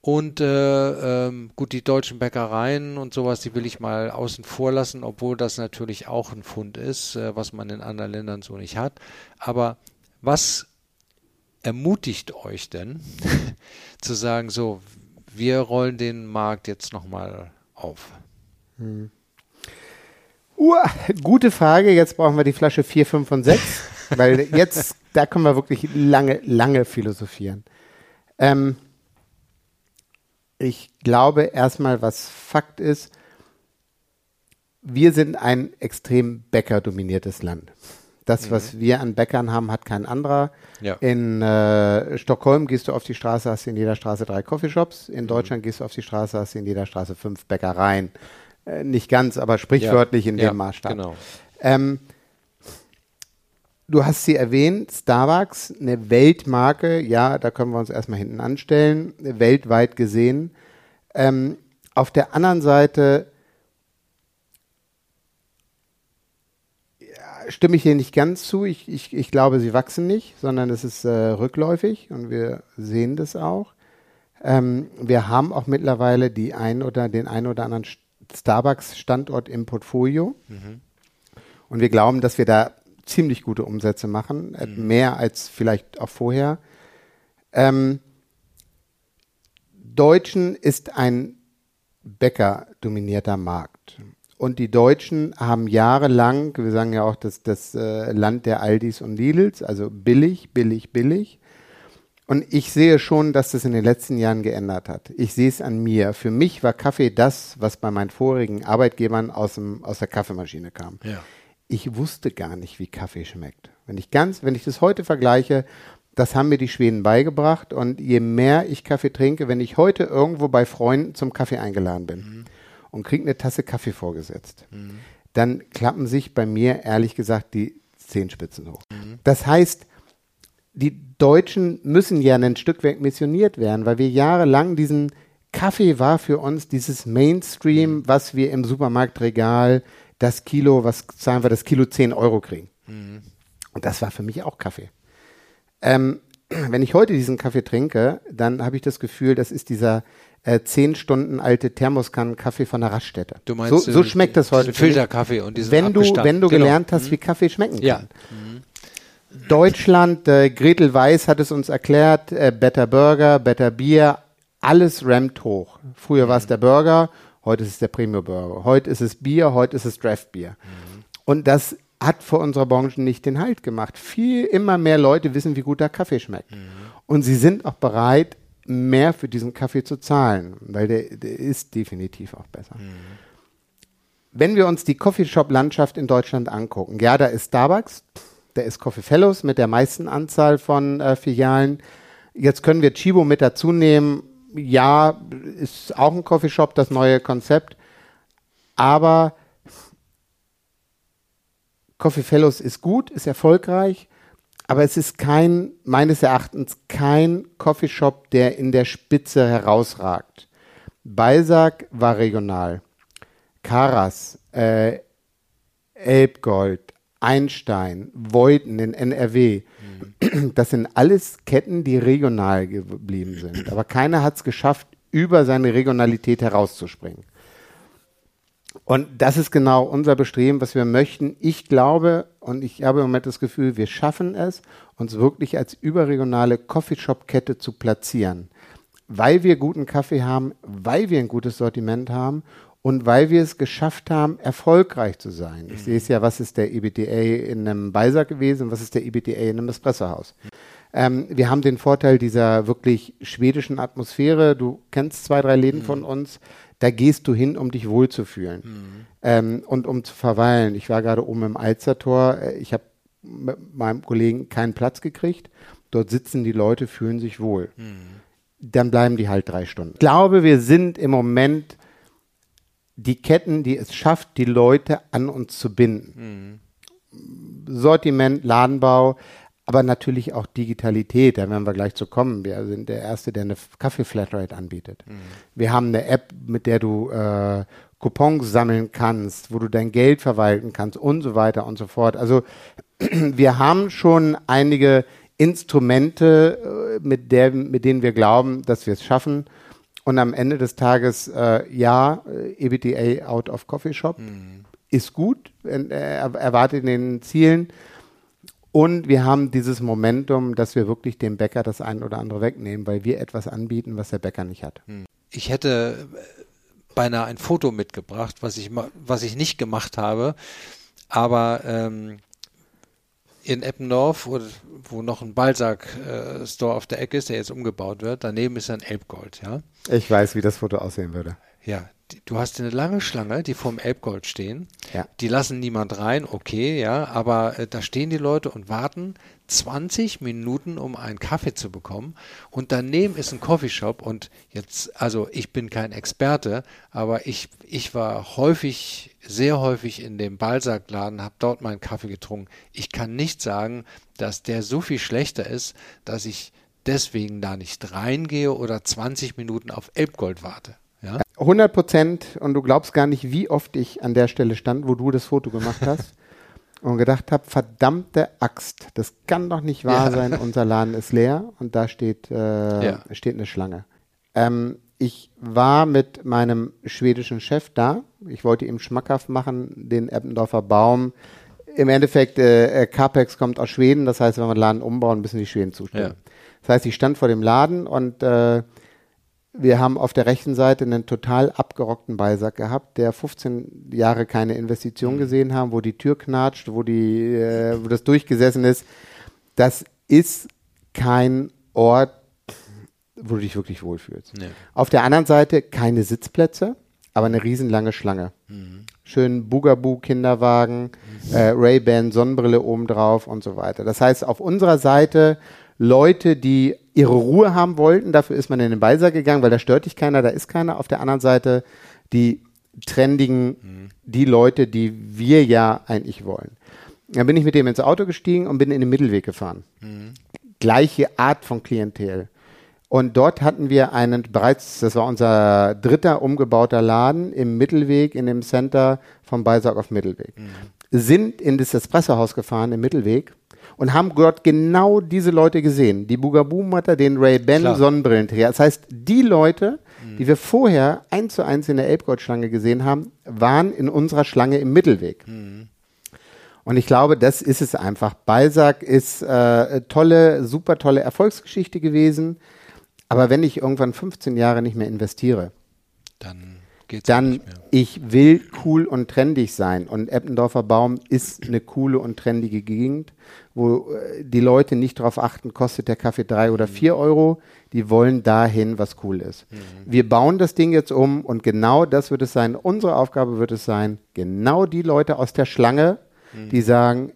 Und äh, ähm, gut, die deutschen Bäckereien und sowas, die will ich mal außen vor lassen, obwohl das natürlich auch ein Fund ist, äh, was man in anderen Ländern so nicht hat. Aber was ermutigt euch denn zu sagen, so, wir rollen den Markt jetzt nochmal auf? Hm. Uh, gute Frage. Jetzt brauchen wir die Flasche 4, 5 und 6, weil jetzt, da können wir wirklich lange, lange philosophieren. Ähm, ich glaube erstmal, was Fakt ist, wir sind ein extrem bäckerdominiertes Land. Das, mhm. was wir an Bäckern haben, hat kein anderer. Ja. In äh, Stockholm gehst du auf die Straße, hast du in jeder Straße drei Coffeeshops. In mhm. Deutschland gehst du auf die Straße, hast du in jeder Straße fünf Bäckereien. Äh, nicht ganz, aber sprichwörtlich ja. in dem ja, Maßstab. Genau. Ähm, du hast sie erwähnt, Starbucks, eine Weltmarke, ja, da können wir uns erstmal hinten anstellen, weltweit gesehen. Ähm, auf der anderen Seite ja, stimme ich hier nicht ganz zu. Ich, ich, ich glaube, sie wachsen nicht, sondern es ist äh, rückläufig und wir sehen das auch. Ähm, wir haben auch mittlerweile die ein oder den einen oder anderen Starbucks-Standort im Portfolio. Mhm. Und wir glauben, dass wir da ziemlich gute Umsätze machen, äh, mhm. mehr als vielleicht auch vorher. Ähm, Deutschen ist ein Bäcker-dominierter Markt. Und die Deutschen haben jahrelang, wir sagen ja auch das, das äh, Land der Aldis und Lidls, also billig, billig, billig. Und ich sehe schon, dass das in den letzten Jahren geändert hat. Ich sehe es an mir. Für mich war Kaffee das, was bei meinen vorigen Arbeitgebern aus, dem, aus der Kaffeemaschine kam. Ja ich wusste gar nicht, wie Kaffee schmeckt. Wenn ich ganz, wenn ich das heute vergleiche, das haben mir die Schweden beigebracht und je mehr ich Kaffee trinke, wenn ich heute irgendwo bei Freunden zum Kaffee eingeladen bin mhm. und kriege eine Tasse Kaffee vorgesetzt, mhm. dann klappen sich bei mir ehrlich gesagt die Zehenspitzen hoch. Mhm. Das heißt, die Deutschen müssen ja ein Stück weit missioniert werden, weil wir jahrelang diesen Kaffee war für uns dieses Mainstream, mhm. was wir im Supermarktregal das Kilo, was zahlen wir, das Kilo 10 Euro kriegen. Mhm. Und das war für mich auch Kaffee. Ähm, wenn ich heute diesen Kaffee trinke, dann habe ich das Gefühl, das ist dieser äh, zehn Stunden alte Thermoskannen-Kaffee von der Raststätte. Du meinst, so, so schmeckt das heute. Filterkaffee und diesen Wenn du, wenn du genau. gelernt hast, mhm. wie Kaffee schmecken ja. kann. Mhm. Deutschland, äh, Gretel Weiß hat es uns erklärt, äh, Better Burger, Better Bier, alles rammt hoch. Früher war es der Burger, heute ist es der Premium Burger. Heute ist es Bier, heute ist es Draft Bier. Mhm. Und das hat vor unserer Branche nicht den Halt gemacht. Viel, immer mehr Leute wissen, wie gut der Kaffee schmeckt. Mhm. Und sie sind auch bereit, mehr für diesen Kaffee zu zahlen, weil der, der ist definitiv auch besser. Mhm. Wenn wir uns die Coffeeshop-Landschaft in Deutschland angucken, ja, da ist Starbucks, da ist Coffee Fellows mit der meisten Anzahl von äh, Filialen. Jetzt können wir Chibo mit dazu nehmen. Ja, ist auch ein Coffeeshop, das neue Konzept. Aber Coffee Fellows ist gut, ist erfolgreich, aber es ist kein, meines Erachtens, kein Coffeeshop, der in der Spitze herausragt. Balzac war regional. Karas, äh, Elbgold, Einstein, Voiten in NRW. Mhm. Das sind alles Ketten, die regional geblieben sind. Aber keiner hat es geschafft, über seine Regionalität herauszuspringen. Und das ist genau unser Bestreben, was wir möchten. Ich glaube und ich habe im Moment das Gefühl, wir schaffen es, uns wirklich als überregionale Coffeeshop-Kette zu platzieren, weil wir guten Kaffee haben, weil wir ein gutes Sortiment haben und weil wir es geschafft haben, erfolgreich zu sein. Ich sehe es ja, was ist der EBTA in einem Beiser gewesen, was ist der EBTA in einem Espressohaus. Ähm, wir haben den Vorteil dieser wirklich schwedischen Atmosphäre. Du kennst zwei, drei Läden mhm. von uns da gehst du hin, um dich wohlzufühlen mhm. ähm, und um zu verweilen. Ich war gerade oben im Alzertor, äh, ich habe mit meinem Kollegen keinen Platz gekriegt. Dort sitzen die Leute, fühlen sich wohl. Mhm. Dann bleiben die halt drei Stunden. Ich glaube, wir sind im Moment die Ketten, die es schafft, die Leute an uns zu binden. Mhm. Sortiment, Ladenbau, aber natürlich auch Digitalität, da werden wir gleich zu kommen. Wir sind der Erste, der eine Kaffee-Flatrate anbietet. Mhm. Wir haben eine App, mit der du äh, Coupons sammeln kannst, wo du dein Geld verwalten kannst und so weiter und so fort. Also wir haben schon einige Instrumente, äh, mit, der, mit denen wir glauben, dass wir es schaffen. Und am Ende des Tages, äh, ja, äh, EBTA out of Coffee Shop mhm. ist gut, äh, erwartet in den Zielen. Und wir haben dieses Momentum, dass wir wirklich dem Bäcker das ein oder andere wegnehmen, weil wir etwas anbieten, was der Bäcker nicht hat. Hm. Ich hätte beinahe ein Foto mitgebracht, was ich, was ich nicht gemacht habe. Aber ähm, in Eppendorf, wo, wo noch ein Balzac-Store äh, auf der Ecke ist, der jetzt umgebaut wird, daneben ist ein Elbgold, ja. Ich weiß, wie das Foto aussehen würde. Ja, du hast eine lange Schlange, die vorm Elbgold stehen. Ja. Die lassen niemand rein, okay, ja, aber äh, da stehen die Leute und warten 20 Minuten, um einen Kaffee zu bekommen. Und daneben ist ein Coffeeshop und jetzt, also ich bin kein Experte, aber ich, ich war häufig, sehr häufig in dem Balsack-Laden, habe dort meinen Kaffee getrunken. Ich kann nicht sagen, dass der so viel schlechter ist, dass ich deswegen da nicht reingehe oder 20 Minuten auf Elbgold warte. Ja? 100 Prozent und du glaubst gar nicht, wie oft ich an der Stelle stand, wo du das Foto gemacht hast und gedacht habe, verdammte Axt, das kann doch nicht wahr ja. sein, unser Laden ist leer und da steht, äh, ja. steht eine Schlange. Ähm, ich war mit meinem schwedischen Chef da. Ich wollte ihm schmackhaft machen, den Eppendorfer Baum. Im Endeffekt, äh, äh Capex kommt aus Schweden, das heißt, wenn wir den Laden umbauen, müssen die Schweden zustimmen. Ja. Das heißt, ich stand vor dem Laden und äh, wir haben auf der rechten Seite einen total abgerockten Beisack gehabt, der 15 Jahre keine Investition mhm. gesehen haben, wo die Tür knatscht, wo, die, äh, wo das durchgesessen ist. Das ist kein Ort, wo du dich wirklich wohlfühlst. Nee. Auf der anderen Seite keine Sitzplätze, aber eine riesenlange Schlange. Mhm. Schön Bugaboo Kinderwagen, mhm. äh, Ray-Ban Sonnenbrille obendrauf und so weiter. Das heißt, auf unserer Seite Leute, die ihre Ruhe haben wollten. Dafür ist man in den Beiser gegangen, weil da stört dich keiner, da ist keiner. Auf der anderen Seite die trendigen, mhm. die Leute, die wir ja eigentlich wollen. Dann bin ich mit dem ins Auto gestiegen und bin in den Mittelweg gefahren. Mhm. Gleiche Art von Klientel. Und dort hatten wir einen bereits, das war unser dritter umgebauter Laden im Mittelweg, in dem Center vom Beisack auf Mittelweg. Mhm. Sind in das Espressohaus gefahren im Mittelweg und haben dort genau diese Leute gesehen. Die Bugaboom-Mutter, den Ray-Ban Sonnenbrillenträger. Das heißt, die Leute, mhm. die wir vorher eins zu eins in der Elbgold-Schlange gesehen haben, waren in unserer Schlange im Mittelweg. Mhm. Und ich glaube, das ist es einfach. Balzac ist äh, tolle, super tolle Erfolgsgeschichte gewesen. Aber wenn ich irgendwann 15 Jahre nicht mehr investiere, Dann geht's dann ich will cool und trendig sein. Und Eppendorfer Baum ist eine coole und trendige Gegend, wo äh, die Leute nicht darauf achten, kostet der Kaffee drei oder vier Euro. Die wollen dahin, was cool ist. Wir bauen das Ding jetzt um und genau das wird es sein. Unsere Aufgabe wird es sein, genau die Leute aus der Schlange, die sagen,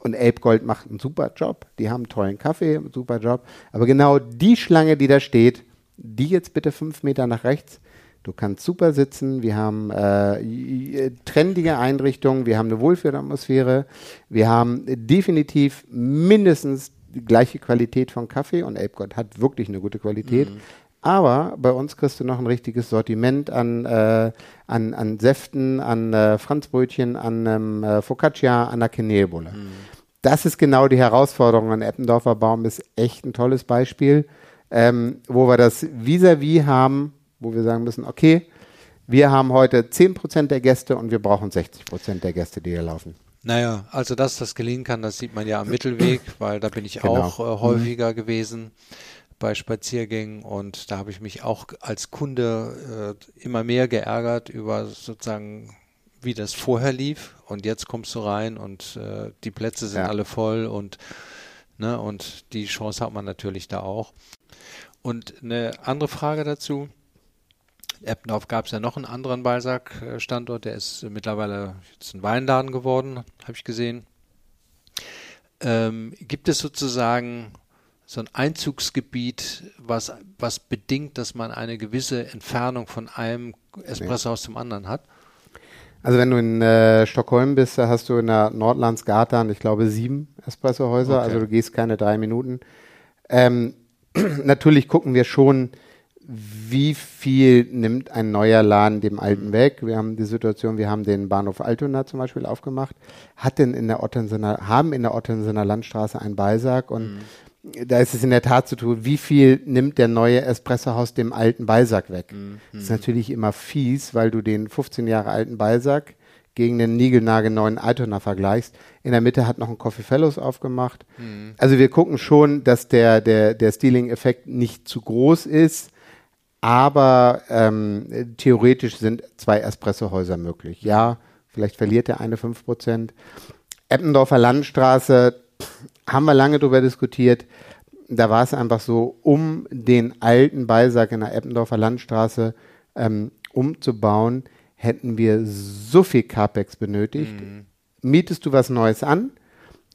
und Ape Gold macht einen super Job, die haben einen tollen Kaffee, einen super Job, aber genau die Schlange, die da steht, die jetzt bitte fünf Meter nach rechts, Du kannst super sitzen. Wir haben äh, trendige Einrichtungen. Wir haben eine Wohlfühlatmosphäre. Wir haben definitiv mindestens die gleiche Qualität von Kaffee und Apegott hat wirklich eine gute Qualität. Aber bei uns kriegst du noch ein richtiges Sortiment an, äh, an, an Säften, an äh, Franzbrötchen, an ähm, äh, Focaccia, an der Kanelbulle. Das ist genau die Herausforderung an Eppendorfer Baum, ist echt ein tolles Beispiel, ähm, wo wir das vis-à-vis haben, wo wir sagen müssen, okay, wir haben heute 10% der Gäste und wir brauchen 60% der Gäste, die hier laufen. Naja, also dass das gelingen kann, das sieht man ja am Mittelweg, weil da bin ich Genau. auch äh, häufiger gewesen bei Spaziergängen und da habe ich mich auch als Kunde äh, immer mehr geärgert über sozusagen, wie das vorher lief und jetzt kommst du rein und äh, die Plätze sind Ja. alle voll und ne, und die Chance hat man natürlich da auch. Und eine andere Frage dazu. In Eppendorf gab es ja noch einen anderen Balsac-Standort, der ist mittlerweile jetzt ein Weinladen geworden, habe ich gesehen. Ähm, gibt es sozusagen so ein Einzugsgebiet, was, was bedingt, dass man eine gewisse Entfernung von einem Espressohaus zum anderen hat? Also wenn du in äh, Stockholm bist, da hast du in der Nordlandsgatan, ich glaube, sieben Espressohäuser, Okay. also du gehst keine drei Minuten. Ähm, natürlich gucken wir schon, wie viel nimmt ein neuer Laden dem alten weg. Wir haben die Situation, wir haben den Bahnhof Altona zum Beispiel aufgemacht, hat denn in der Ottensener, haben in der Ottensener Landstraße einen Beisack und da ist es in der Tat zu tun, wie viel nimmt der neue Espressohaus dem alten Beisack weg. Das ist natürlich immer fies, weil du den 15 Jahre alten Beisack gegen den niegelnagelneuen Altona vergleichst. In der Mitte hat noch ein Coffee Fellows aufgemacht. Also wir gucken schon, dass der, der, der Stealing-Effekt nicht zu groß ist, aber ähm, theoretisch sind zwei Espressohäuser möglich. Ja, vielleicht verliert der eine 5%. Eppendorfer Landstraße haben wir lange darüber diskutiert. Da war es einfach so, um den alten Beisack in der Eppendorfer Landstraße ähm, umzubauen, hätten wir so viel CAPEX benötigt. Mietest du was Neues an,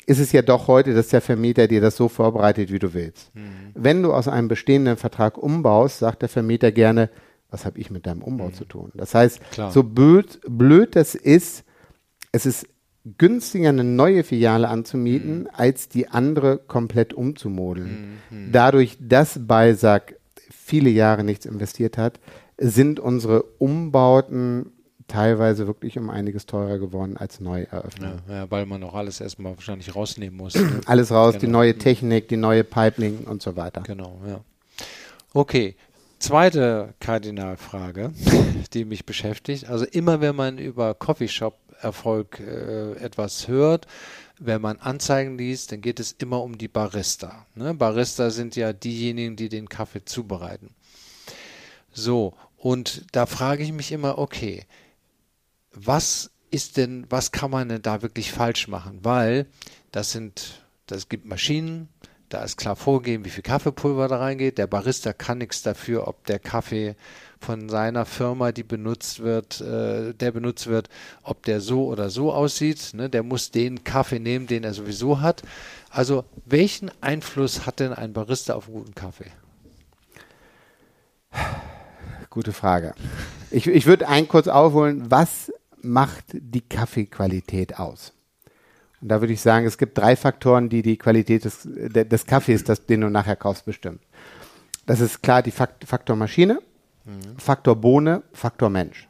ist es ja doch heute, dass der Vermieter dir das so vorbereitet, wie du willst. Wenn du aus einem bestehenden Vertrag umbaust, sagt der Vermieter gerne, was habe ich mit deinem Umbau zu tun? Das heißt, Klar. so blöd, blöd das ist, es ist günstiger, eine neue Filiale anzumieten, als die andere komplett umzumodeln. Dadurch, dass Balsac viele Jahre nichts investiert hat, sind unsere Umbauten teilweise wirklich um einiges teurer geworden als neu eröffnet. Ja, ja, weil man auch alles erstmal wahrscheinlich rausnehmen muss. ne? Alles raus, die Genau. neue Technik, die neue Pipeline und so weiter. Genau, ja. Okay, zweite Kardinalfrage, die mich beschäftigt. Also immer wenn man über Coffeeshop-Erfolg äh, etwas hört, wenn man Anzeigen liest, dann geht es immer um die Barista. Ne? Barista sind ja diejenigen, die den Kaffee zubereiten. So, und da frage ich mich immer, okay, was ist denn, was kann man denn da wirklich falsch machen? Weil das sind, das gibt Maschinen, da ist klar vorgegeben, wie viel Kaffeepulver da reingeht. Der Barista kann nichts dafür, ob der Kaffee von seiner Firma, die benutzt wird, äh, der benutzt wird, ob der so oder so aussieht. Ne? Der muss den Kaffee nehmen, den er sowieso hat. Also welchen Einfluss hat denn ein Barista auf einen guten Kaffee? Gute Frage. Ich, ich würde ein kurz aufholen, was macht die Kaffeequalität aus? Und da würde ich sagen, es gibt drei Faktoren, die die Qualität des, de- des Kaffees, das, den du nachher kaufst, bestimmen. Das ist klar die Fakt, Faktor Maschine, Faktor Bohne, Faktor Mensch.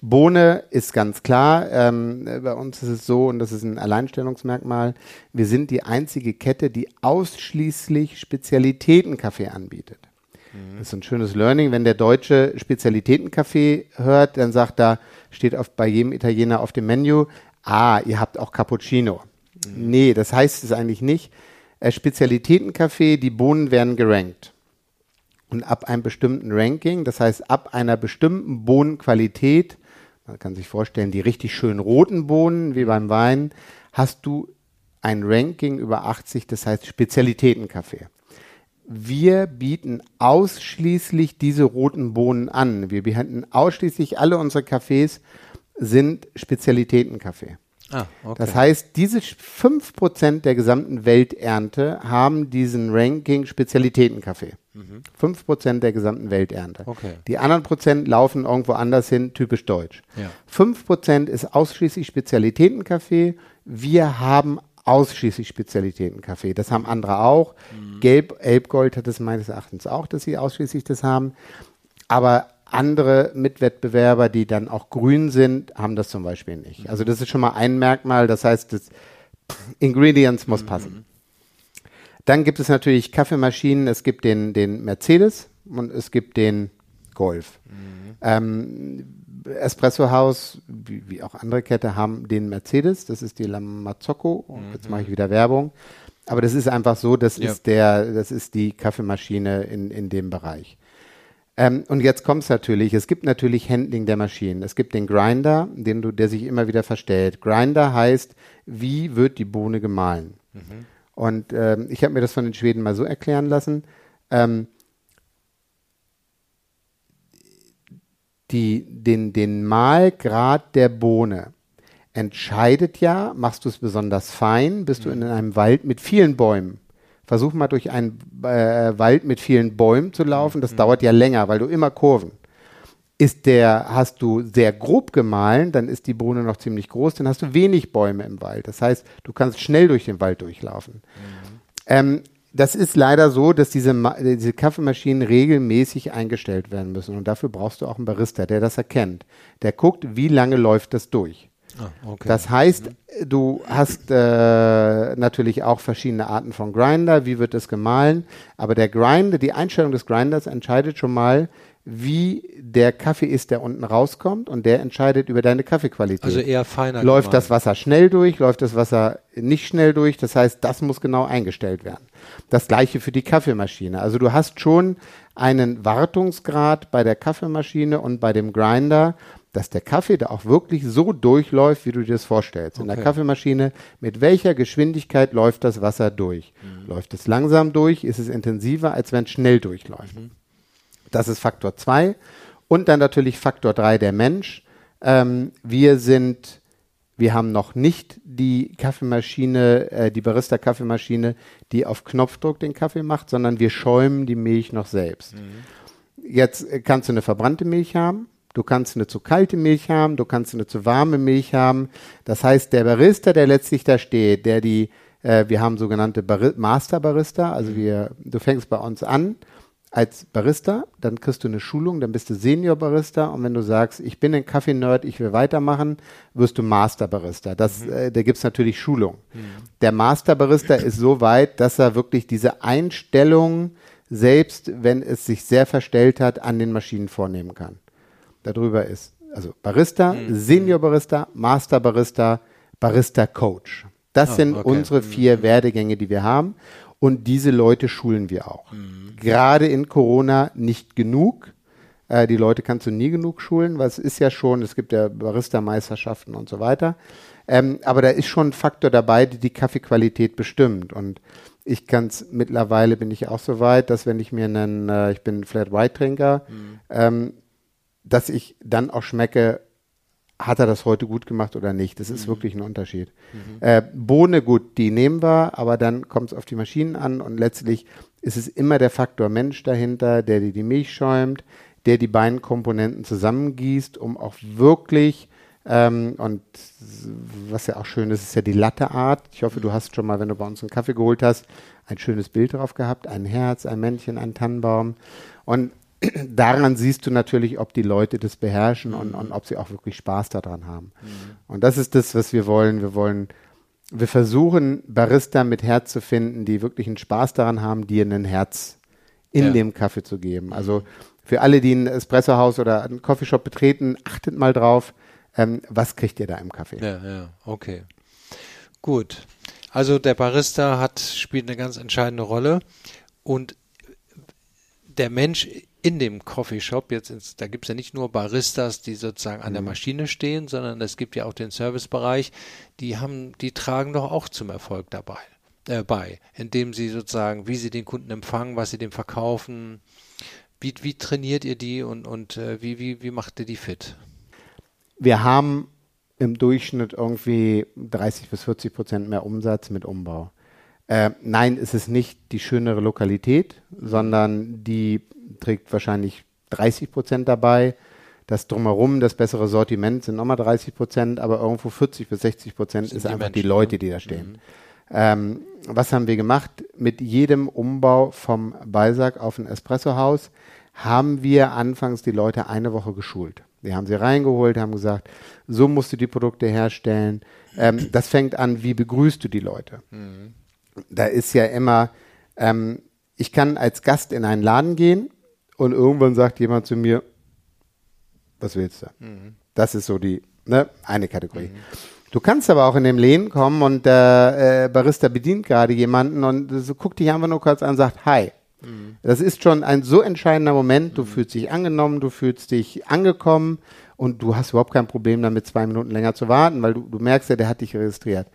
Bohne ist ganz klar. Ähm, bei uns ist es so, und das ist ein Alleinstellungsmerkmal, wir sind die einzige Kette, die ausschließlich Spezialitätenkaffee anbietet. Das ist ein schönes Learning. Wenn der Deutsche Spezialitätenkaffee hört, dann sagt er, steht auf, bei jedem Italiener auf dem Menü, ah, ihr habt auch Cappuccino. Mhm. Nee, das heißt es eigentlich nicht. Äh, Spezialitätenkaffee, die Bohnen werden gerankt. Und ab einem bestimmten Ranking, das heißt ab einer bestimmten Bohnenqualität, man kann sich vorstellen, die richtig schön roten Bohnen wie beim Wein, hast du ein Ranking über 80, das heißt Spezialitätenkaffee. Wir bieten ausschließlich diese roten Bohnen an. Wir bieten ausschließlich alle unsere Cafés sind Spezialitätenkaffee. Ah, okay. Das heißt, diese 5% der gesamten Welternte haben diesen Ranking Spezialitätenkaffee. Mhm. 5% der gesamten Welternte. Okay. Die anderen Prozent laufen irgendwo anders hin, typisch deutsch. Ja. 5% ist ausschließlich Spezialitätenkaffee. Wir haben ausschließlich Spezialitätenkaffee. Das haben andere auch. Mhm. Gelb, Elbgold hat es meines Erachtens auch, dass sie ausschließlich das haben. Aber andere Mitwettbewerber, die dann auch grün sind, haben das zum Beispiel nicht. Also das ist schon mal ein Merkmal. Das heißt, das Ingredients muss passen. Dann gibt es natürlich Kaffeemaschinen. Es gibt den, den Mercedes und es gibt den Golf. Mhm. Ähm, Espresso House, wie, wie, auch andere Kette, haben den Mercedes. Das ist die Lamazzocco. Mhm. Jetzt mache ich wieder Werbung. Aber das ist einfach so, das ja. ist der, das ist die Kaffeemaschine in, in dem Bereich. Ähm, und jetzt kommt es natürlich, es gibt natürlich Handling der Maschinen. Es gibt den Grinder, den du, der sich immer wieder verstellt. Grinder heißt, wie wird die Bohne gemahlen? Mhm. Und ähm, ich habe mir das von den Schweden mal so erklären lassen. Ähm, die, den, den Mahlgrad der Bohne entscheidet ja, machst du es besonders fein, bist mhm. du in einem Wald mit vielen Bäumen. Versuch mal durch einen äh, Wald mit vielen Bäumen zu laufen. Das mhm. dauert ja länger, weil du immer Kurven. Ist der, hast du sehr grob gemahlen, dann ist die Bohne noch ziemlich groß, dann hast du wenig Bäume im Wald. Das heißt, du kannst schnell durch den Wald durchlaufen. Mhm. Ähm, das ist leider so, dass diese, diese Kaffeemaschinen regelmäßig eingestellt werden müssen. Und dafür brauchst du auch einen Barista, der das erkennt. Der guckt, wie lange läuft das durch. Ah, okay. Das heißt, du hast äh, natürlich auch verschiedene Arten von Grinder, wie wird es gemahlen, aber der Grinder, die Einstellung des Grinders entscheidet schon mal, wie der Kaffee ist, der unten rauskommt und der entscheidet über deine Kaffeequalität. Also eher feiner. Läuft gemahlen. das Wasser schnell durch, läuft das Wasser nicht schnell durch, das heißt, das muss genau eingestellt werden. Das gleiche für die Kaffeemaschine. Also du hast schon einen Wartungsgrad bei der Kaffeemaschine und bei dem Grinder, dass der Kaffee da auch wirklich so durchläuft, wie du dir das vorstellst. Okay. In der Kaffeemaschine, mit welcher Geschwindigkeit läuft das Wasser durch? Mhm. Läuft es langsam durch? Ist es intensiver, als wenn es schnell durchläuft? Mhm. Das ist Faktor 2. Und dann natürlich Faktor 3 der Mensch. Ähm, wir sind, wir haben noch nicht die Kaffeemaschine, äh, die Barista-Kaffeemaschine, die auf Knopfdruck den Kaffee macht, sondern wir schäumen die Milch noch selbst. Mhm. Jetzt äh, kannst du eine verbrannte Milch haben Du kannst eine zu kalte Milch haben, du kannst eine zu warme Milch haben. Das heißt, der Barista, der letztlich da steht, der die, äh, wir haben sogenannte Bar Master Barista, also wir, du fängst bei uns an als Barista, dann kriegst du eine Schulung, dann bist du Senior Barista und wenn du sagst, ich bin ein Kaffee-Nerd, ich will weitermachen, wirst du Master Barista. Das, mhm. äh, da gibt's natürlich Schulung. Mhm. Der Master Barista ist so weit, dass er wirklich diese Einstellung, selbst wenn es sich sehr verstellt hat, an den Maschinen vornehmen kann darüber ist. Also Barista, mhm. Senior Barista, Master Barista, Barista Coach. Das oh, sind okay. unsere vier mhm. Werdegänge, die wir haben. Und diese Leute schulen wir auch. Mhm. Gerade in Corona nicht genug. Äh, die Leute kannst du nie genug schulen, weil es ist ja schon, es gibt ja Barista-Meisterschaften und so weiter. Ähm, aber da ist schon ein Faktor dabei, die die Kaffeequalität bestimmt. Und ich kann es mittlerweile bin ich auch so weit, dass wenn ich mir einen, äh, ich bin Flat White Trinker, mhm. ähm, dass ich dann auch schmecke, hat er das heute gut gemacht oder nicht. Das ist mhm. wirklich ein Unterschied. Mhm. Äh, Bohne, gut, die nehmen wir, aber dann kommt es auf die Maschinen an und letztlich ist es immer der Faktor Mensch dahinter, der dir die Milch schäumt, der die beiden Komponenten zusammengießt, um auch wirklich ähm, und was ja auch schön ist, ist ja die Latteart. Ich hoffe, du mhm. hast schon mal, wenn du bei uns einen Kaffee geholt hast, ein schönes Bild drauf gehabt, ein Herz, ein Männchen, ein Tannenbaum. Und daran siehst du natürlich, ob die Leute das beherrschen und, und ob sie auch wirklich Spaß daran haben. Mhm. Und das ist das, was wir wollen. Wir wollen, wir versuchen, Barista mit Herz zu finden, die wirklich einen Spaß daran haben, dir ein Herz in ja. dem Kaffee zu geben. Also für alle, die ein Espressohaus oder einen Coffeeshop betreten, achtet mal drauf. Ähm, was kriegt ihr da im Kaffee? Ja, ja, okay. Gut. Also der Barista hat, spielt eine ganz entscheidende Rolle und der Mensch in dem Coffeeshop, jetzt ins, da gibt es ja nicht nur Baristas, die sozusagen an der mhm. Maschine stehen, sondern es gibt ja auch den Servicebereich, die haben, die tragen doch auch zum Erfolg dabei, äh, bei, indem sie sozusagen, wie sie den Kunden empfangen, was sie dem verkaufen, wie, wie trainiert ihr die und, und äh, wie, wie, wie macht ihr die fit? Wir haben im Durchschnitt irgendwie 30 bis 40 Prozent mehr Umsatz mit Umbau. Äh, nein, es ist nicht die schönere Lokalität, sondern die trägt wahrscheinlich 30 Prozent dabei. Das drumherum, das bessere Sortiment sind nochmal 30 Prozent, aber irgendwo 40 bis 60 Prozent ist einfach Menschen, die Leute, ne? die da stehen. Mhm. Ähm, was haben wir gemacht? Mit jedem Umbau vom Balsack auf ein Espressohaus haben wir anfangs die Leute eine Woche geschult. Wir haben sie reingeholt, haben gesagt, so musst du die Produkte herstellen. Ähm, das fängt an, wie begrüßt du die Leute? Mhm. Da ist ja immer, ähm, ich kann als Gast in einen Laden gehen und irgendwann sagt jemand zu mir, was willst du? Mhm. Das ist so die ne, eine Kategorie. Mhm. Du kannst aber auch in dem Lehnen kommen und der äh, Barista bedient gerade jemanden und so guckt dich einfach nur kurz an und sagt Hi. Mhm. Das ist schon ein so entscheidender Moment. Du mhm. fühlst dich angenommen, du fühlst dich angekommen und du hast überhaupt kein Problem damit, zwei Minuten länger zu warten, weil du, du merkst ja, der hat dich registriert.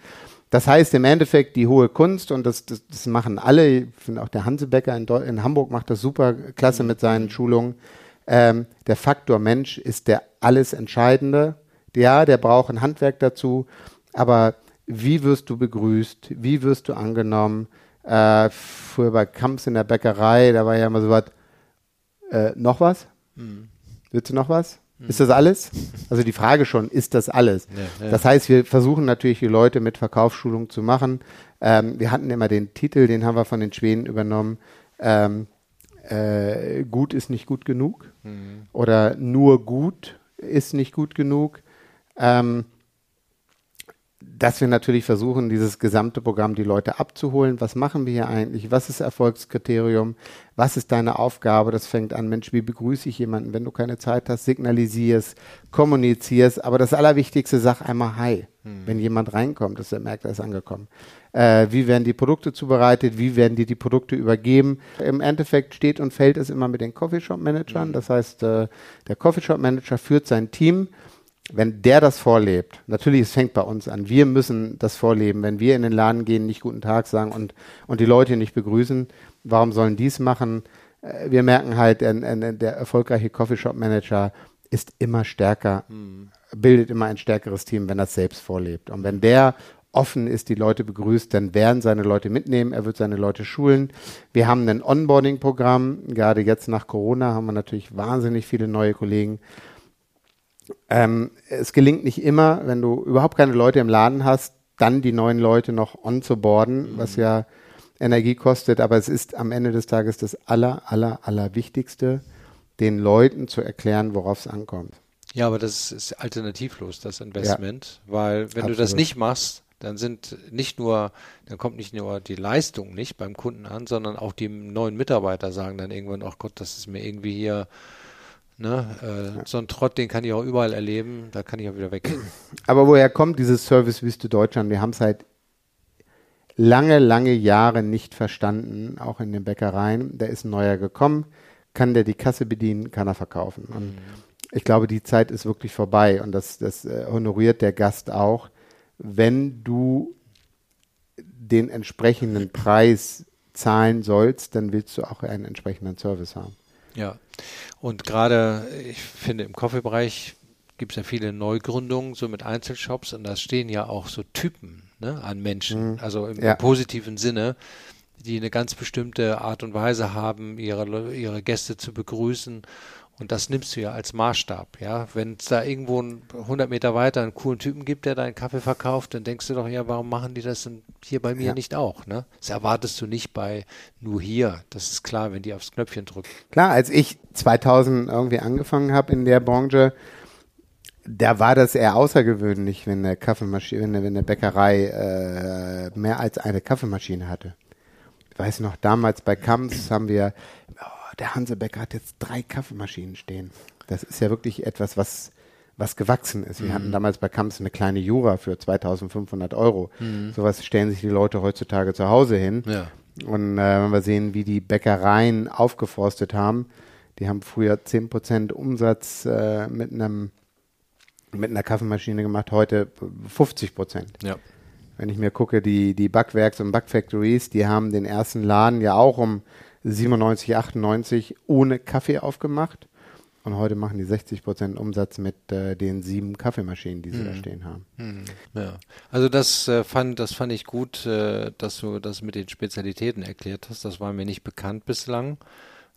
Das heißt im Endeffekt die hohe Kunst und das, das, das machen alle. Ich finde auch der Hansebecker in, in, Hamburg macht das super klasse mit seinen mhm. Schulungen. Ähm, der Faktor Mensch ist der alles Entscheidende. Ja, der braucht ein Handwerk dazu, aber wie wirst du begrüßt? Wie wirst du angenommen? Äh, früher bei Kamps in der Bäckerei, da war ja immer so was, äh, noch was? Mhm. Willst du noch was? Ist das alles? Also die Frage schon, ist das alles? Ja, ja. Das heißt, wir versuchen natürlich die Leute mit Verkaufsschulung zu machen. Ähm, wir hatten immer den Titel, den haben wir von den Schweden übernommen. Ähm, äh, gut ist nicht gut genug mhm. oder nur gut ist nicht gut genug. Ähm, dass wir natürlich versuchen, dieses gesamte Programm die Leute abzuholen. Was machen wir hier eigentlich? Was ist Erfolgskriterium? Was ist deine Aufgabe? Das fängt an, Mensch, wie begrüße ich jemanden? Wenn du keine Zeit hast, signalisierst, kommunizierst. Aber das Allerwichtigste, sag einmal Hi, hm. wenn jemand reinkommt, dass er merkt, er ist angekommen. Äh, wie werden die Produkte zubereitet? Wie werden dir die Produkte übergeben? Im Endeffekt steht und fällt es immer mit den Coffeeshop-Managern. Hm. Das heißt, äh, der Coffeeshop-Manager führt sein Team wenn der das vorlebt, natürlich, es fängt bei uns an, wir müssen das vorleben. Wenn wir in den Laden gehen, nicht guten Tag sagen und, und die Leute nicht begrüßen, warum sollen die es machen? Äh, wir merken halt, der, der erfolgreiche Coffeeshop-Manager ist immer stärker, mhm. bildet immer ein stärkeres Team, wenn er es selbst vorlebt. Und wenn der offen ist, die Leute begrüßt, dann werden seine Leute mitnehmen, er wird seine Leute schulen. Wir haben ein Onboarding-Programm, gerade jetzt nach Corona haben wir natürlich wahnsinnig viele neue Kollegen ähm, es gelingt nicht immer, wenn du überhaupt keine Leute im Laden hast, dann die neuen Leute noch on zu boarden, mhm. was ja Energie kostet. Aber es ist am Ende des Tages das aller, aller, aller Wichtigste, den Leuten zu erklären, worauf es ankommt. Ja, aber das ist alternativlos, das Investment, ja, weil wenn absolut. du das nicht machst, dann sind nicht nur, dann kommt nicht nur die Leistung nicht beim Kunden an, sondern auch die neuen Mitarbeiter sagen dann irgendwann, ach Gott, das ist mir irgendwie hier Ne? Äh. So ein Trott, den kann ich auch überall erleben, da kann ich auch wieder weggehen. Aber woher kommt dieses Servicewüste Deutschland? Wir haben es halt lange, lange Jahre nicht verstanden, auch in den Bäckereien. Da ist ein neuer gekommen, kann der die Kasse bedienen, kann er verkaufen. Und mhm. ich glaube, die Zeit ist wirklich vorbei und das, das äh, honoriert der Gast auch. Wenn du den entsprechenden Preis zahlen sollst, dann willst du auch einen entsprechenden Service haben. Ja, und gerade, ich finde, im Coffee-Bereich gibt es ja viele Neugründungen, so mit Einzelshops, und da stehen ja auch so Typen ne, an Menschen, mhm. also im, ja. im, positiven Sinne, die eine ganz bestimmte Art und Weise haben, ihre, ihre Gäste zu begrüßen und das nimmst du ja als Maßstab, ja. Wenn es da irgendwo 100 Meter weiter einen coolen Typen gibt, der deinen Kaffee verkauft, dann denkst du doch, ja, warum machen die das denn hier bei mir ja. nicht auch, ne? Das erwartest du nicht bei nur hier. Das ist klar, wenn die aufs Knöpfchen drücken. Klar, als ich 2000 irgendwie angefangen habe in der Branche, da war das eher außergewöhnlich, wenn eine Kaffeemaschine, wenn eine, Bäckerei äh, mehr als eine Kaffeemaschine hatte. Ich weiß noch, damals bei Kamps haben wir der Hansebecker hat jetzt drei Kaffeemaschinen stehen. Das ist ja wirklich etwas, was, was gewachsen ist. Wir mhm. hatten damals bei Kamps eine kleine Jura für 2500 Euro. Mhm. Sowas stellen sich die Leute heutzutage zu Hause hin. Ja. Und äh, wenn wir sehen, wie die Bäckereien aufgeforstet haben, die haben früher 10% Umsatz äh, mit einem mit einer Kaffeemaschine gemacht, heute 50 Ja. Wenn ich mir gucke, die, die Backwerks und Backfactories, die haben den ersten Laden ja auch um 97, 98 ohne Kaffee aufgemacht. Und heute machen die 60 Prozent Umsatz mit äh, den sieben Kaffeemaschinen, die sie hm. da stehen haben. Hm. Ja, also das äh, fand, das fand ich gut, äh, dass du das mit den Spezialitäten erklärt hast. Das war mir nicht bekannt bislang.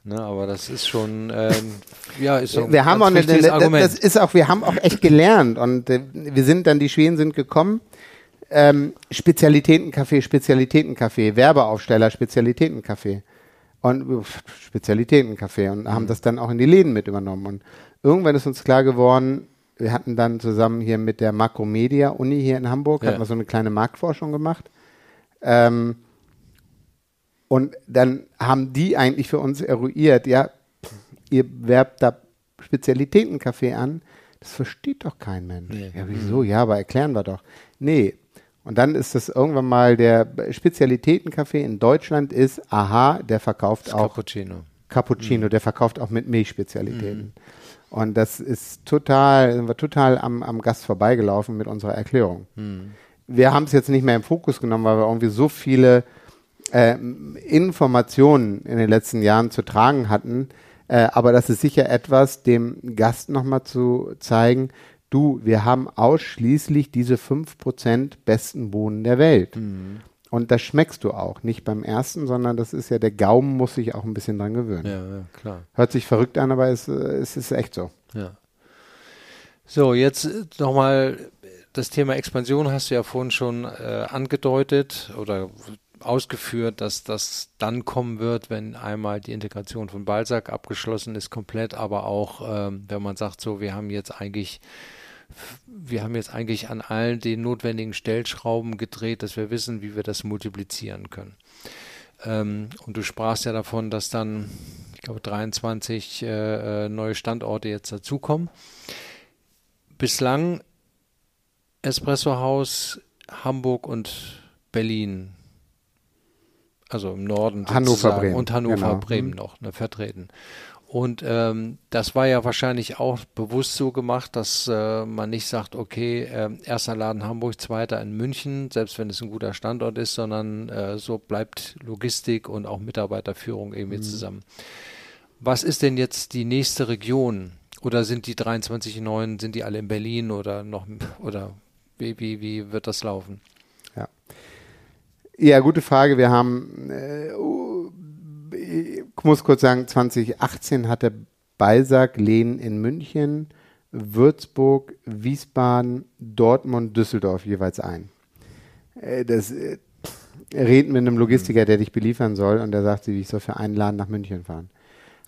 Ne, aber das ist schon, ähm, ja, ist so wir haben auch eine, das ist auch, wir haben auch echt gelernt und äh, wir sind dann, die Schweden sind gekommen, ähm, Spezialitätencafé, Spezialitätencafé, Werbeaufsteller, Spezialitätencafé und Spezialitätencafé und haben mhm. das dann auch in die Läden mit übernommen. Und irgendwann ist uns klar geworden, wir hatten dann zusammen hier mit der Makromedia Uni hier in Hamburg, ja. hatten wir so eine kleine Marktforschung gemacht. Ähm, und dann haben die eigentlich für uns eruiert, ja, ihr werbt da Spezialitätencafé an, das versteht doch kein Mensch. Nee. Ja, wieso? Ja, aber erklären wir doch. Nee, und dann ist das irgendwann mal der Spezialitätencafé in Deutschland ist, aha, der verkauft das auch Cappuccino. Cappuccino, mhm. der verkauft auch mit Milchspezialitäten. Mhm. Und das ist total, sind wir total am, am Gast vorbeigelaufen mit unserer Erklärung. Mhm. Wir haben es jetzt nicht mehr im Fokus genommen, weil wir irgendwie so viele äh, Informationen in den letzten Jahren zu tragen hatten. Äh, aber das ist sicher etwas, dem Gast nochmal zu zeigen, du, wir haben ausschließlich diese 5% besten Bohnen der Welt. Mhm. Und das schmeckst du auch. Nicht beim ersten, sondern das ist ja, der Gaumen muss sich auch ein bisschen dran gewöhnen. Ja, ja klar. Hört sich verrückt an, aber es, es ist echt so. Ja. So, jetzt nochmal das Thema Expansion hast du ja vorhin schon äh, angedeutet oder ausgeführt, dass das dann kommen wird, wenn einmal die Integration von Balsac abgeschlossen ist, komplett, aber auch, ähm, wenn man sagt, so, wir haben jetzt eigentlich wir haben jetzt eigentlich an allen den notwendigen Stellschrauben gedreht, dass wir wissen, wie wir das multiplizieren können. Ähm, und du sprachst ja davon, dass dann, ich glaube, 23 äh, äh, neue Standorte jetzt dazukommen. Bislang Espresso Haus, Hamburg und Berlin. Also im Norden Hannover, Bremen. und Hannover, genau. Bremen noch ne, vertreten. Und ähm, das war ja wahrscheinlich auch bewusst so gemacht, dass äh, man nicht sagt, okay, äh, erster Laden Hamburg, zweiter in München, selbst wenn es ein guter Standort ist, sondern äh, so bleibt Logistik und auch Mitarbeiterführung irgendwie mhm. zusammen. Was ist denn jetzt die nächste Region? Oder sind die 23 neuen, sind die alle in Berlin oder noch, oder wie, wie, wie wird das laufen? Ja. Gute Frage. Wir haben äh, ich muss kurz sagen, 2018 hatte Balsack Lehn in München, Würzburg, Wiesbaden, Dortmund, Düsseldorf jeweils ein. Äh, das äh, redet mit einem Logistiker, der dich beliefern soll, und der sagt, ich soll für einen Laden nach München fahren.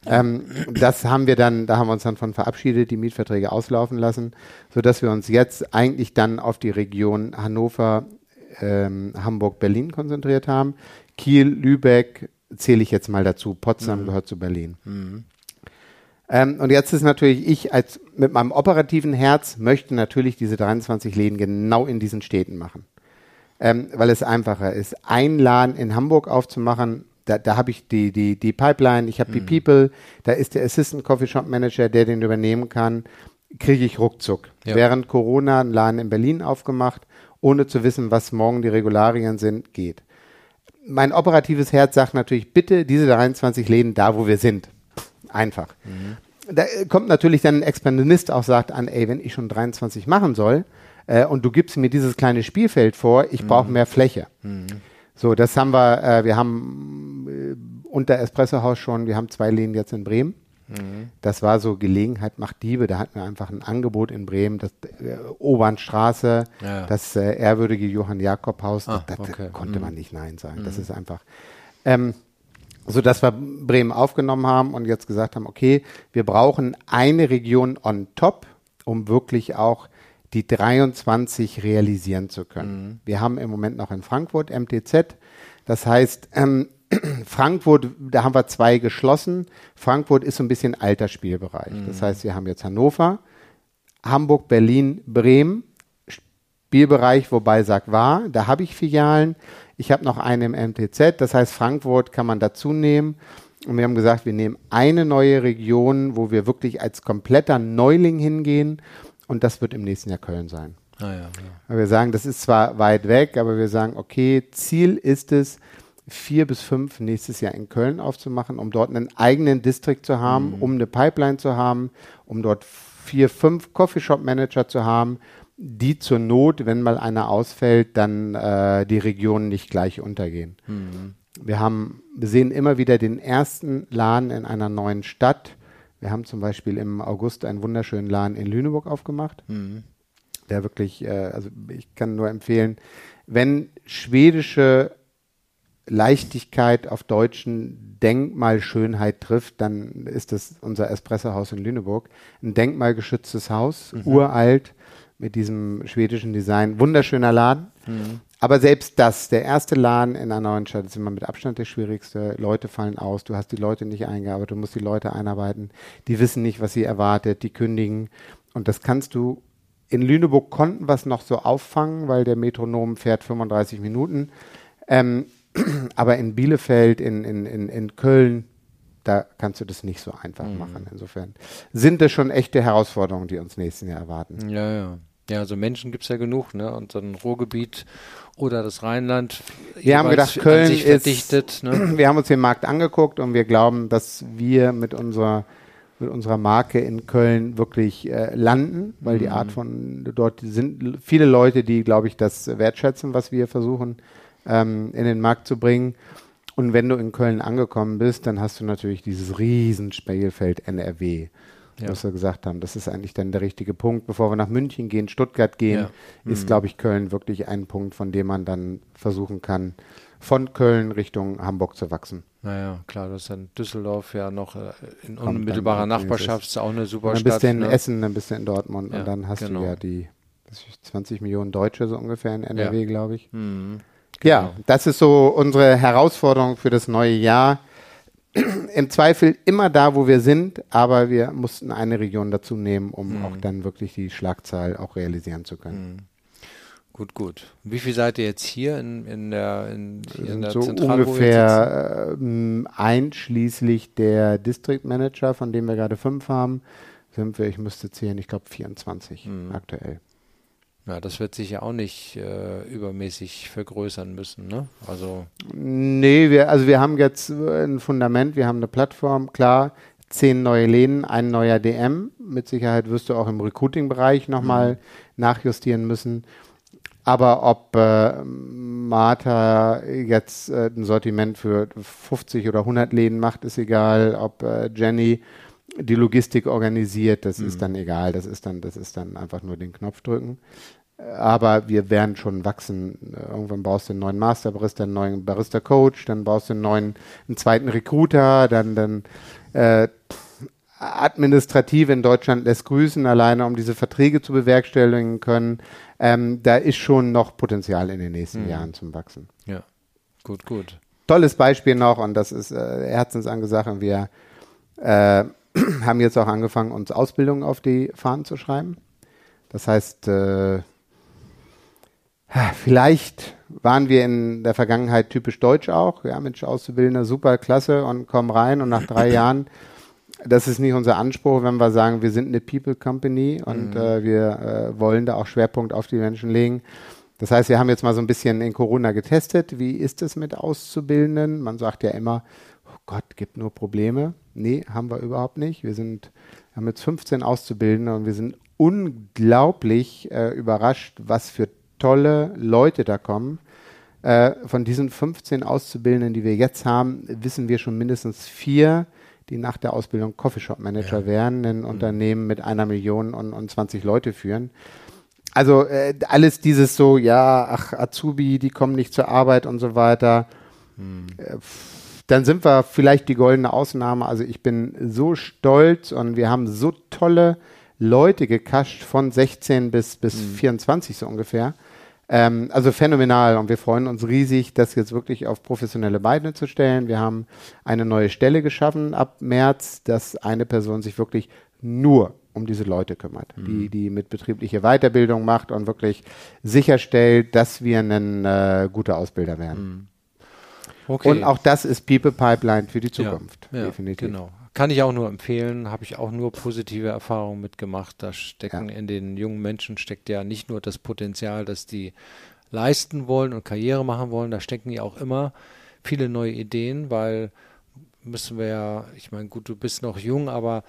Ähm, das haben wir dann, da haben wir uns dann von verabschiedet, die Mietverträge auslaufen lassen, sodass wir uns jetzt eigentlich dann auf die Region Hannover, ähm, Hamburg, Berlin konzentriert haben. Kiel, Lübeck, zähle ich jetzt mal dazu. Potsdam mhm. gehört zu Berlin. Mhm. Ähm, und jetzt ist natürlich ich als mit meinem operativen Herz möchte natürlich diese 23 Läden genau in diesen Städten machen. Ähm, weil es einfacher ist. Ein Laden in Hamburg aufzumachen, da, da habe ich die, die, die Pipeline, ich habe mhm. die People, da ist der Assistant Coffee Shop Manager, der den übernehmen kann, kriege ich ruckzuck. Ja. Während Corona einen Laden in Berlin aufgemacht, ohne zu wissen, was morgen die Regularien sind, geht mein operatives Herz sagt natürlich, bitte diese 23 Läden da, wo wir sind. Einfach. Mhm. Da kommt natürlich dann ein Expansionist auch sagt an, ey, wenn ich schon 23 machen soll äh, und du gibst mir dieses kleine Spielfeld vor, ich brauche mhm. mehr Fläche. Mhm. So, das haben wir, äh, wir haben äh, unter Espresso Haus schon, wir haben zwei Läden jetzt in Bremen. Das war so Gelegenheit macht Diebe. Da hatten wir einfach ein Angebot in Bremen, das äh, Obernstraße, ja. das äh, ehrwürdige Johann Jakob Haus. Ah, das, das okay. konnte mhm. man nicht Nein sagen. Mhm. Das ist einfach. Ähm, so dass wir Bremen aufgenommen haben und jetzt gesagt haben, okay, wir brauchen eine Region on top, um wirklich auch die 23 realisieren zu können. Mhm. Wir haben im Moment noch in Frankfurt MTZ. Das heißt, ähm, Frankfurt, da haben wir zwei geschlossen. Frankfurt ist so ein bisschen alter Spielbereich. Mhm. Das heißt, wir haben jetzt Hannover, Hamburg, Berlin, Bremen. Spielbereich, wobei sagt war, da habe ich Filialen. Ich habe noch eine im MTZ, das heißt Frankfurt kann man dazu nehmen. Und wir haben gesagt, wir nehmen eine neue Region, wo wir wirklich als kompletter Neuling hingehen. Und das wird im nächsten Jahr Köln sein. Ah, ja, ja. Wir sagen, das ist zwar weit weg, aber wir sagen, okay, Ziel ist es, vier bis fünf nächstes Jahr in Köln aufzumachen, um dort einen eigenen Distrikt zu haben, mhm. um eine Pipeline zu haben, um dort vier, fünf Coffeeshop-Manager zu haben die zur Not, wenn mal einer ausfällt, dann äh, die Regionen nicht gleich untergehen. Mhm. Wir haben, wir sehen immer wieder den ersten Laden in einer neuen Stadt. Wir haben zum Beispiel im August einen wunderschönen Laden in Lüneburg aufgemacht, mhm. der wirklich, äh, also ich kann nur empfehlen, wenn schwedische Leichtigkeit auf deutschen Denkmalschönheit trifft, dann ist das unser Espressohaus in Lüneburg. Ein denkmalgeschütztes Haus, mhm. uralt, mit diesem schwedischen Design. Wunderschöner Laden. Mhm. Aber selbst das, der erste Laden in einer neuen Stadt, ist immer mit Abstand der schwierigste. Leute fallen aus, du hast die Leute nicht eingearbeitet, du musst die Leute einarbeiten. Die wissen nicht, was sie erwartet, die kündigen. Und das kannst du. In Lüneburg konnten wir es noch so auffangen, weil der Metronom fährt 35 Minuten. Ähm, aber in Bielefeld, in, in, in, in Köln, da kannst du das nicht so einfach mhm. machen. Insofern sind das schon echte Herausforderungen, die uns nächsten Jahr erwarten. Ja, ja. Ja, also Menschen gibt es ja genug, ne? Und so ein Ruhrgebiet oder das Rheinland. Wir haben gedacht, Köln ist verdichtet. Ne? Wir haben uns den Markt angeguckt und wir glauben, dass wir mit unserer mit unserer Marke in Köln wirklich äh, landen, weil mhm. die Art von dort sind viele Leute, die, glaube ich, das wertschätzen, was wir versuchen ähm, in den Markt zu bringen. Und wenn du in Köln angekommen bist, dann hast du natürlich dieses riesen Spielfeld NRW ja. was wir gesagt haben. Das ist eigentlich dann der richtige Punkt. Bevor wir nach München gehen, Stuttgart gehen, ja. ist, mhm. glaube ich, Köln wirklich ein Punkt, von dem man dann versuchen kann, von Köln Richtung Hamburg zu wachsen. Naja, klar, das ist dann Düsseldorf ja noch äh, in Kommt unmittelbarer Nachbarschaft, ist auch eine super dann Stadt. Dann bist du in ne? Essen, dann bist du in Dortmund ja, und dann hast genau. du ja die 20 Millionen Deutsche so ungefähr in NRW, glaube ich. Mhm. Ja, das ist so unsere Herausforderung für das neue Jahr im Zweifel immer da, wo wir sind, aber wir mussten eine Region dazu nehmen, um mhm. auch dann wirklich die Schlagzahl auch realisieren zu können. Mhm. Gut, gut. Wie viel seid ihr jetzt hier in, in der, in, in der so Zentrale? Ungefähr äh, einschließlich der District Manager, von dem wir gerade fünf haben, sind wir, ich müsste zählen, ich glaube 24 mhm. aktuell. Ja, das wird sich ja auch nicht äh, übermäßig vergrößern müssen, ne? Also. Nee, wir, also wir haben jetzt ein Fundament, wir haben eine Plattform, klar, zehn neue Läden, ein neuer DM. Mit Sicherheit wirst du auch im Recruiting-Bereich nochmal mhm. nachjustieren müssen. Aber ob äh, Martha jetzt äh, ein Sortiment für 50 oder 100 Läden macht, ist egal. Ob äh, Jenny die Logistik organisiert, das mhm. ist dann egal, das ist dann, das ist dann einfach nur den Knopf drücken. Aber wir werden schon wachsen. Irgendwann baust du einen neuen Master Barista, einen neuen Barista Coach, dann baust du einen neuen, einen zweiten Recruiter, dann, dann äh, administrativ in Deutschland lässt grüßen, alleine um diese Verträge zu bewerkstelligen können. Ähm, da ist schon noch Potenzial in den nächsten mhm. Jahren zum Wachsen. Ja, gut, gut. Tolles Beispiel noch, und das ist äh, Herzensangesache, wir äh, haben jetzt auch angefangen, uns Ausbildungen auf die Fahnen zu schreiben. Das heißt, äh, vielleicht waren wir in der Vergangenheit typisch deutsch auch. Ja, Mensch, Auszubildender, super, klasse und kommen rein und nach drei Jahren, das ist nicht unser Anspruch, wenn wir sagen, wir sind eine People Company und mhm. äh, wir äh, wollen da auch Schwerpunkt auf die Menschen legen. Das heißt, wir haben jetzt mal so ein bisschen in Corona getestet. Wie ist es mit Auszubildenden? Man sagt ja immer, oh Gott, gibt nur Probleme. Nee, haben wir überhaupt nicht. Wir sind, haben jetzt 15 Auszubildende und wir sind unglaublich äh, überrascht, was für tolle Leute da kommen. Äh, von diesen 15 Auszubildenden, die wir jetzt haben, wissen wir schon mindestens vier, die nach der Ausbildung Coffeeshop-Manager ja. werden, ein mhm. Unternehmen mit einer Million und, und 20 Leute führen. Also äh, alles dieses so, ja, ach, Azubi, die kommen nicht zur Arbeit und so weiter. Mhm. Äh, dann sind wir vielleicht die goldene Ausnahme. Also ich bin so stolz und wir haben so tolle Leute gekascht von 16 bis, bis mhm. 24 so ungefähr. Ähm, also phänomenal und wir freuen uns riesig, das jetzt wirklich auf professionelle Beine zu stellen. Wir haben eine neue Stelle geschaffen ab März, dass eine Person sich wirklich nur um diese Leute kümmert, mhm. die, die mit betrieblicher Weiterbildung macht und wirklich sicherstellt, dass wir ein äh, guter Ausbilder werden. Mhm. Okay. Und auch das ist People Pipeline für die Zukunft. Ja, definitiv. Genau. Kann ich auch nur empfehlen, habe ich auch nur positive Erfahrungen mitgemacht. Da stecken ja. in den jungen Menschen steckt ja nicht nur das Potenzial, dass die leisten wollen und Karriere machen wollen, da stecken ja auch immer viele neue Ideen, weil müssen wir ja, ich meine, gut, du bist noch jung, aber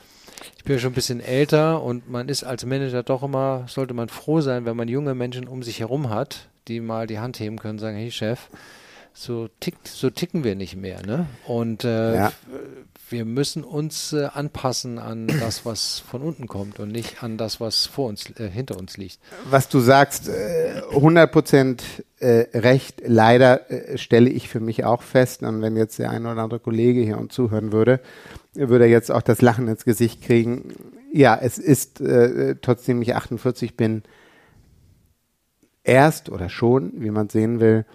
ich bin ja schon ein bisschen älter und man ist als Manager doch immer, sollte man froh sein, wenn man junge Menschen um sich herum hat, die mal die Hand heben können und sagen, hey Chef, so tickt, so ticken wir nicht mehr, ne? Und äh, ja. wir müssen uns äh, anpassen an das, was von unten kommt und nicht an das, was vor uns, äh, hinter uns liegt. Was du sagst, 100 äh, Prozent äh, recht. Leider äh, stelle ich für mich auch fest, und wenn jetzt der ein oder andere Kollege hier uns zuhören würde, würde er jetzt auch das Lachen ins Gesicht kriegen. Ja, es ist trotzdem ich 48 bin, erst oder schon, wie man sehen will,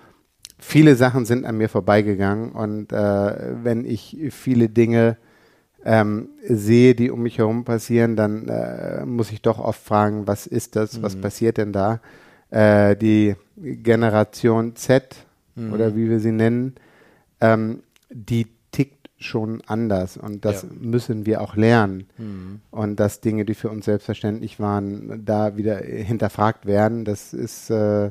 viele Sachen sind an mir vorbeigegangen und äh, wenn ich viele Dinge ähm, sehe, die um mich herum passieren, dann äh, muss ich doch oft fragen, was ist das, was mhm. passiert denn da? Äh, die Generation Z mhm. oder wie wir sie nennen, ähm, die tickt schon anders und das ja. müssen wir auch lernen. Mhm. Und dass Dinge, die für uns selbstverständlich waren, da wieder hinterfragt werden, das ist äh,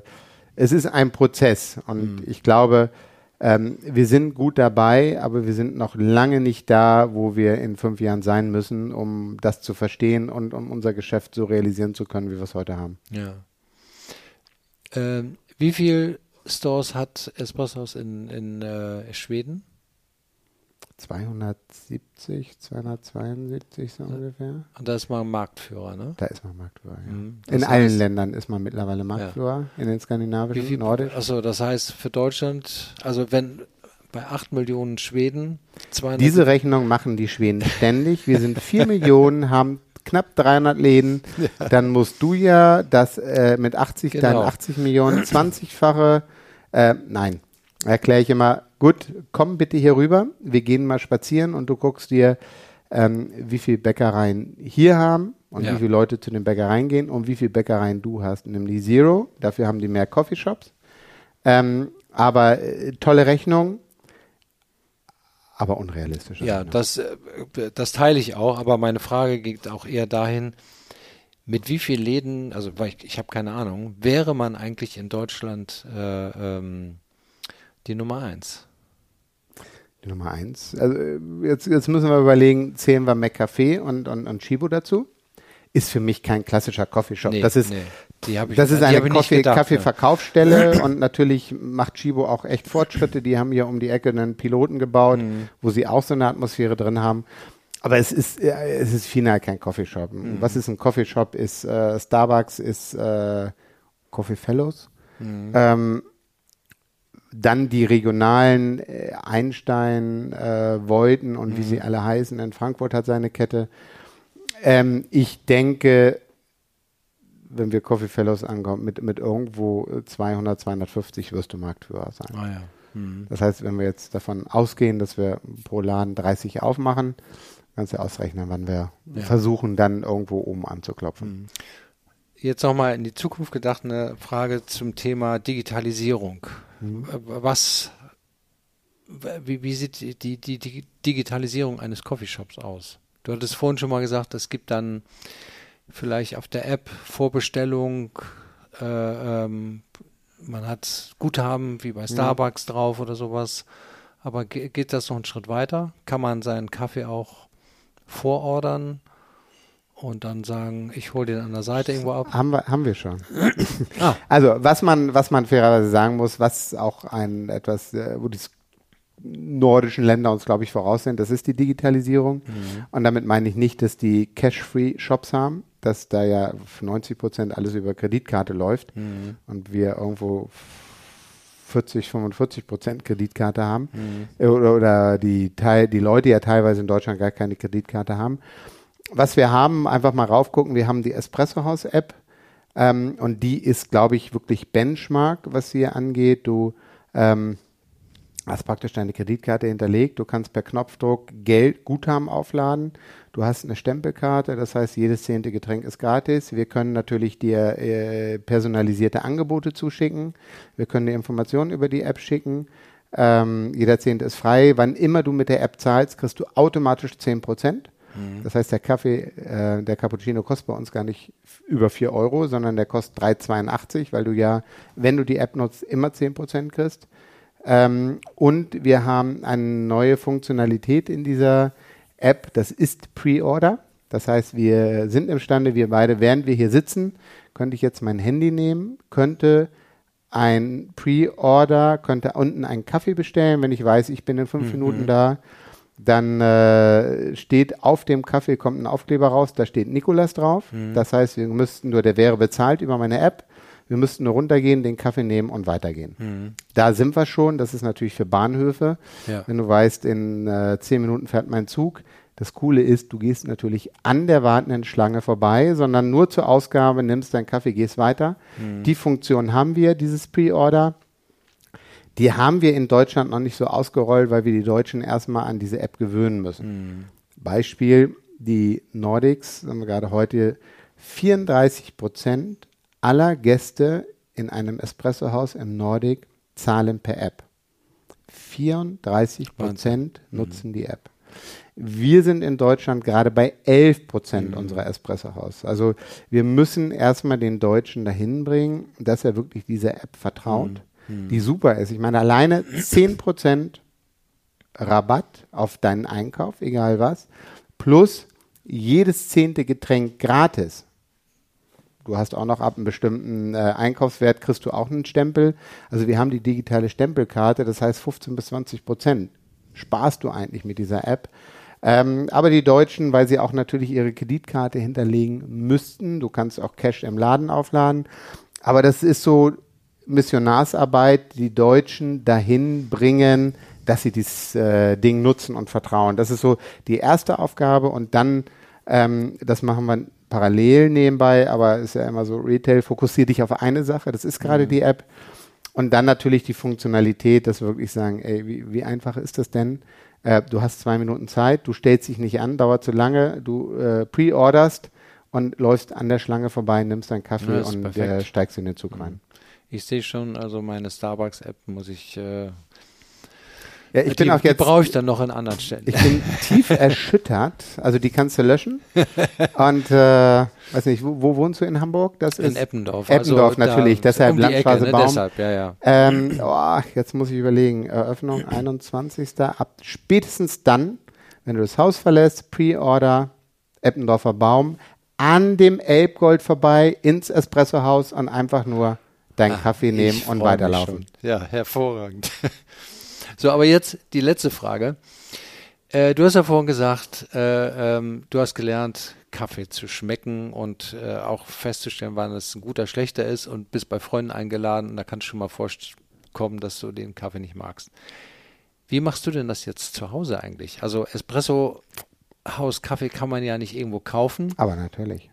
es ist ein Prozess und mhm. ich glaube, ähm, wir sind gut dabei, aber wir sind noch lange nicht da, wo wir in fünf Jahren sein müssen, um das zu verstehen und um unser Geschäft so realisieren zu können, wie wir es heute haben. Ja. Ähm, wie viele Stores hat Espressos in, in äh, Schweden? 270, 272 so ungefähr. Und da ist man Marktführer, ne? Da ist man Marktführer, ja. Mhm. In allen Ländern ist man mittlerweile Marktführer, ja. in den skandinavischen, Wie viel, nordisch. Also das heißt für Deutschland, also wenn bei 8 Millionen Schweden 200 Diese Rechnung machen die Schweden ständig. Wir sind 4 Millionen, haben knapp 300 Läden. Ja. Dann musst du ja das äh, mit 80, genau. deinen 80 Millionen 20-fache, äh, nein, erkläre ich immer, gut, komm bitte hier rüber, wir gehen mal spazieren und du guckst dir, ähm, wie viele Bäckereien hier haben und ja. wie viele Leute zu den Bäckereien gehen und wie viele Bäckereien du hast, nämlich Zero. Dafür haben die mehr Coffeeshops. Ähm, aber äh, tolle Rechnung, aber unrealistisch. Ja, das, äh, das teile ich auch, aber meine Frage geht auch eher dahin, mit wie vielen Läden, also ich, ich habe keine Ahnung, wäre man eigentlich in Deutschland äh, ähm, die Nummer eins. Die Nummer eins. Also jetzt, jetzt müssen wir überlegen, zählen wir McCafé und, und, und Chibo dazu? Ist für mich kein klassischer Coffeeshop. Nee, das ist, nee. ich, das ist eine Kaffee, Kaffeeverkaufsstelle ja. und natürlich macht Chibo auch echt Fortschritte. Die haben hier um die Ecke einen Piloten gebaut, mhm. wo sie auch so eine Atmosphäre drin haben. Aber es ist, es ist final kein Coffeeshop. Mhm. Was ist ein Coffeeshop? Ist äh, Starbucks, ist äh, Coffee Fellows. Mhm. Ähm, dann die regionalen äh, Einstein, äh, Voiten und mhm. wie sie alle heißen. In Frankfurt hat seine Kette. Ähm, ich denke, wenn wir Coffee Fellows ankommen, mit, mit irgendwo 200, 250 wirst du Marktführer sein. Ah, ja. mhm. Das heißt, wenn wir jetzt davon ausgehen, dass wir pro Laden 30 aufmachen, kannst du ausrechnen, wann wir ja. versuchen, dann irgendwo oben anzuklopfen. Mhm. Jetzt nochmal in die Zukunft gedacht eine Frage zum Thema Digitalisierung. Mhm. Was, wie, wie sieht die, die, die, Digitalisierung eines Coffeeshops aus? Du hattest vorhin schon mal gesagt, es gibt dann vielleicht auf der App Vorbestellung, äh, ähm, man hat Guthaben wie bei Starbucks ja. drauf oder sowas. Aber geht das noch einen Schritt weiter? Kann man seinen Kaffee auch vorordern? Und dann sagen, ich hole den an der Seite irgendwo ab? Haben wir, haben wir schon. ah. Also was man, was man fairerweise sagen muss, was auch ein etwas, äh, wo die nordischen Länder uns, glaube ich, voraus sind, das ist die Digitalisierung. Mhm. Und damit meine ich nicht, dass die Cash-Free-Shops haben, dass da ja 90 Prozent alles über Kreditkarte läuft mhm. und wir irgendwo 40, 45 Prozent Kreditkarte haben mhm. oder, oder die, Teil, die Leute ja teilweise in Deutschland gar keine Kreditkarte haben was wir haben, einfach mal raufgucken, wir haben die Espresso House App ähm, und die ist, glaube ich, wirklich Benchmark, was hier angeht. Du ähm, hast praktisch deine Kreditkarte hinterlegt. Du kannst per Knopfdruck Geld, Guthaben aufladen. Du hast eine Stempelkarte, das heißt, jedes zehnte Getränk ist gratis. Wir können natürlich dir äh, personalisierte Angebote zuschicken. Wir können dir Informationen über die App schicken. Ähm, jeder zehnte ist frei. Wann immer du mit der App zahlst, kriegst du automatisch 10 Prozent. Mhm. Das heißt, der Kaffee, äh, der Cappuccino kostet bei uns gar nicht über 4 Euro, sondern der kostet 3,82, weil du ja, wenn du die App nutzt, immer 10 Prozent kriegst. Ähm, und wir haben eine neue Funktionalität in dieser App, das ist Pre-Order. Das heißt, wir sind imstande, wir beide, während wir hier sitzen, könnte ich jetzt mein Handy nehmen, könnte ein Pre-Order, könnte unten einen Kaffee bestellen, wenn ich weiß, ich bin in fünf mhm. Minuten da. Dann äh, steht auf dem Kaffee, kommt ein Aufkleber raus, da steht Nikolas drauf. Mhm. Das heißt, wir müssten nur, der wäre bezahlt über meine App. Wir müssten nur runtergehen, den Kaffee nehmen und weitergehen. Mhm. Da sind wir schon. Das ist natürlich für Bahnhöfe. Ja. Wenn du weißt, in äh, zehn Minuten fährt mein Zug. Das Coole ist, du gehst natürlich an der wartenden Schlange vorbei, sondern nur zur Ausgabe, nimmst deinen Kaffee, gehst weiter. Mhm. Die Funktion haben wir, dieses Pre-Order. Die haben wir in Deutschland noch nicht so ausgerollt, weil wir die Deutschen erstmal an diese App gewöhnen müssen. Mhm. Beispiel, die Nordics, haben wir gerade heute, 34 Prozent aller Gäste in einem Espressohaus im Nordic zahlen per App. 34 Prozent mhm. nutzen die App. Wir sind in Deutschland gerade bei 11 Prozent mhm. unserer Espressohaus. Also wir müssen erstmal den Deutschen dahin bringen, dass er wirklich dieser App vertraut, mhm. Die super ist. Ich meine, alleine 10 Prozent Rabatt auf deinen Einkauf, egal was, plus jedes zehnte Getränk gratis. Du hast auch noch ab einem bestimmten äh, Einkaufswert kriegst du auch einen Stempel. Also wir haben die digitale Stempelkarte, das heißt 15 bis 20 Prozent sparst du eigentlich mit dieser App. Ähm, aber die Deutschen, weil sie auch natürlich ihre Kreditkarte hinterlegen müssten, du kannst auch Cash im Laden aufladen, aber das ist so Missionarsarbeit, die Deutschen dahin bringen, dass sie dieses äh, Ding nutzen und vertrauen. Das ist so die erste Aufgabe und dann, ähm, das machen wir parallel nebenbei, aber ist ja immer so Retail, fokussiere dich auf eine Sache, das ist gerade mhm. die App. Und dann natürlich die Funktionalität, dass wir wirklich sagen, ey, wie, wie einfach ist das denn? Äh, du hast zwei Minuten Zeit, du stellst dich nicht an, dauert zu lange, du äh, pre-orderst und läufst an der Schlange vorbei, nimmst deinen Kaffee und äh, steigst in den Zug rein. Ich sehe schon, also meine Starbucks-App muss ich äh, ja, ich die, bin auch jetzt. brauche ich dann noch an anderen Stellen. Ich bin tief erschüttert. Also die kannst du löschen. Und äh, weiß nicht, wo, wo, wohnst du in Hamburg? Das in ist Eppendorf. Eppendorf also natürlich. Da, deshalb um Landstraße Ecke, ne? Baum. Deshalb, ja, ja. Ähm, oh, jetzt muss ich überlegen. Eröffnung 21. Ab spätestens dann, wenn du das Haus verlässt, Pre-Order, Eppendorfer Baum, an dem Elbgold vorbei ins Espressohaus und einfach nur deinen Ach, Kaffee nehmen und weiterlaufen. Ja, hervorragend. So, aber jetzt die letzte Frage. Äh, du hast ja vorhin gesagt, äh, ähm, du hast gelernt, Kaffee zu schmecken und äh, auch festzustellen, wann es ein guter, schlechter ist und bist bei Freunden eingeladen und da kannst du schon mal vorkommen, dass du den Kaffee nicht magst. Wie machst du denn das jetzt zu Hause eigentlich? Also Espresso Haus Kaffee kann man ja nicht irgendwo kaufen. Aber natürlich.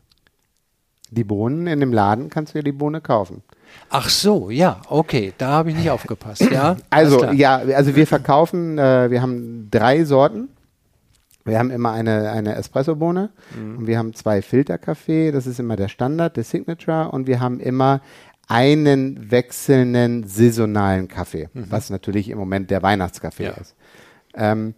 Die Bohnen in dem Laden kannst du ja die Bohne kaufen. Ach so, ja, okay, da habe ich nicht aufgepasst, ja. Also, ja, also wir verkaufen, äh, wir haben drei Sorten. Wir haben immer eine, eine Espresso-Bohne mhm. und wir haben zwei Filterkaffee, das ist immer der Standard, der Signature und wir haben immer einen wechselnden saisonalen Kaffee, mhm. was natürlich im Moment der Weihnachtskaffee ja. ist. Ähm,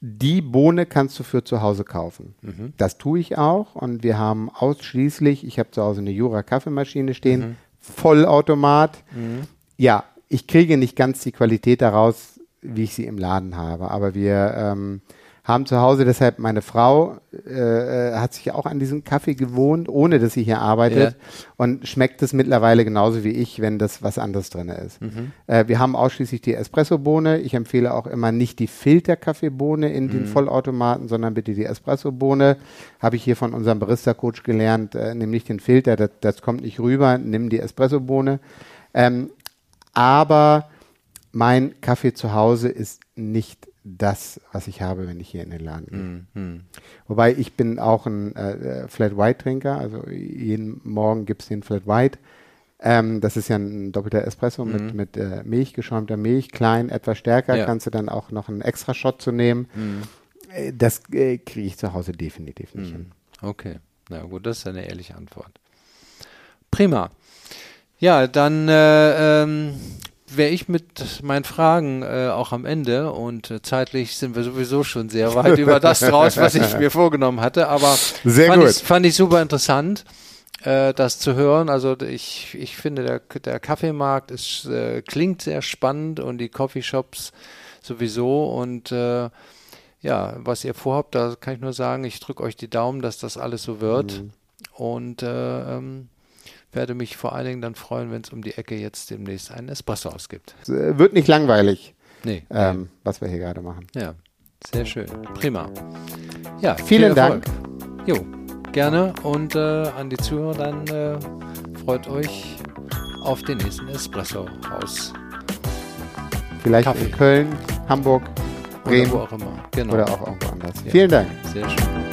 die Bohne kannst du für zu Hause kaufen. Mhm. Das tue ich auch und wir haben ausschließlich, ich habe zu Hause eine Jura Kaffeemaschine stehen, mhm. Vollautomat. Mhm. Ja, ich kriege nicht ganz die Qualität daraus, wie ich sie im Laden habe, aber wir ähm, haben zu Hause deshalb meine Frau äh, äh, hat sich auch an diesen Kaffee gewohnt, ohne dass sie hier arbeitet ja. und schmeckt es mittlerweile genauso wie ich, wenn das was anderes drin ist. Mhm. Äh, wir haben ausschließlich die Espresso-Bohne. Ich empfehle auch immer nicht die Filter-Kaffeebohne in mhm. den Vollautomaten, sondern bitte die Espresso-Bohne. Habe ich hier von unserem Barista-Coach gelernt. Äh, nimm nicht den Filter, das, das kommt nicht rüber. Nimm die Espresso-Bohne. Ähm, aber mein Kaffee zu Hause ist nicht das, was ich habe, wenn ich hier in den Laden gehe. Mm, mm. Wobei ich bin auch ein äh, Flat White Trinker, also jeden Morgen gibt es den Flat White. Ähm, das ist ja ein doppelter Espresso mit, Mhm. mit äh, Milch, geschäumter Milch, klein, etwas stärker. Ja. Kannst du dann auch noch einen extra Shot zu nehmen. Äh, Das äh, kriege ich zu Hause definitiv nicht hin. Okay, na gut, das ist eine ehrliche Antwort. Prima. Ja, dann äh, ähm, wäre ich mit meinen Fragen äh, auch am Ende und äh, zeitlich sind wir sowieso schon sehr weit über das raus, was ich mir vorgenommen hatte, aber Sehr fand, gut. Ich, fand ich super interessant, äh, das zu hören. Also ich, ich finde, der, der Kaffeemarkt ist, äh, klingt sehr spannend und die Coffeeshops sowieso und äh, ja, was ihr vorhabt, da kann ich nur sagen, ich drücke euch die Daumen, dass das alles so wird. Mhm. Und äh, ähm, werde mich vor allen Dingen dann freuen, wenn es um die Ecke jetzt demnächst einen Espresso ausgibt. Äh, wird nicht langweilig, Nee. ähm, was wir hier gerade machen. Ja, sehr schön. Prima. Ja, Vielen viel Erfolg. Jo, gerne. Und äh, an die Zuhörer dann äh, freut euch auf den nächsten Espresso aus Vielleicht Kaffee. in Köln, Hamburg, oder Bremen wo auch immer. Genau. oder auch irgendwo anders. Ja. Vielen Dank. Sehr schön.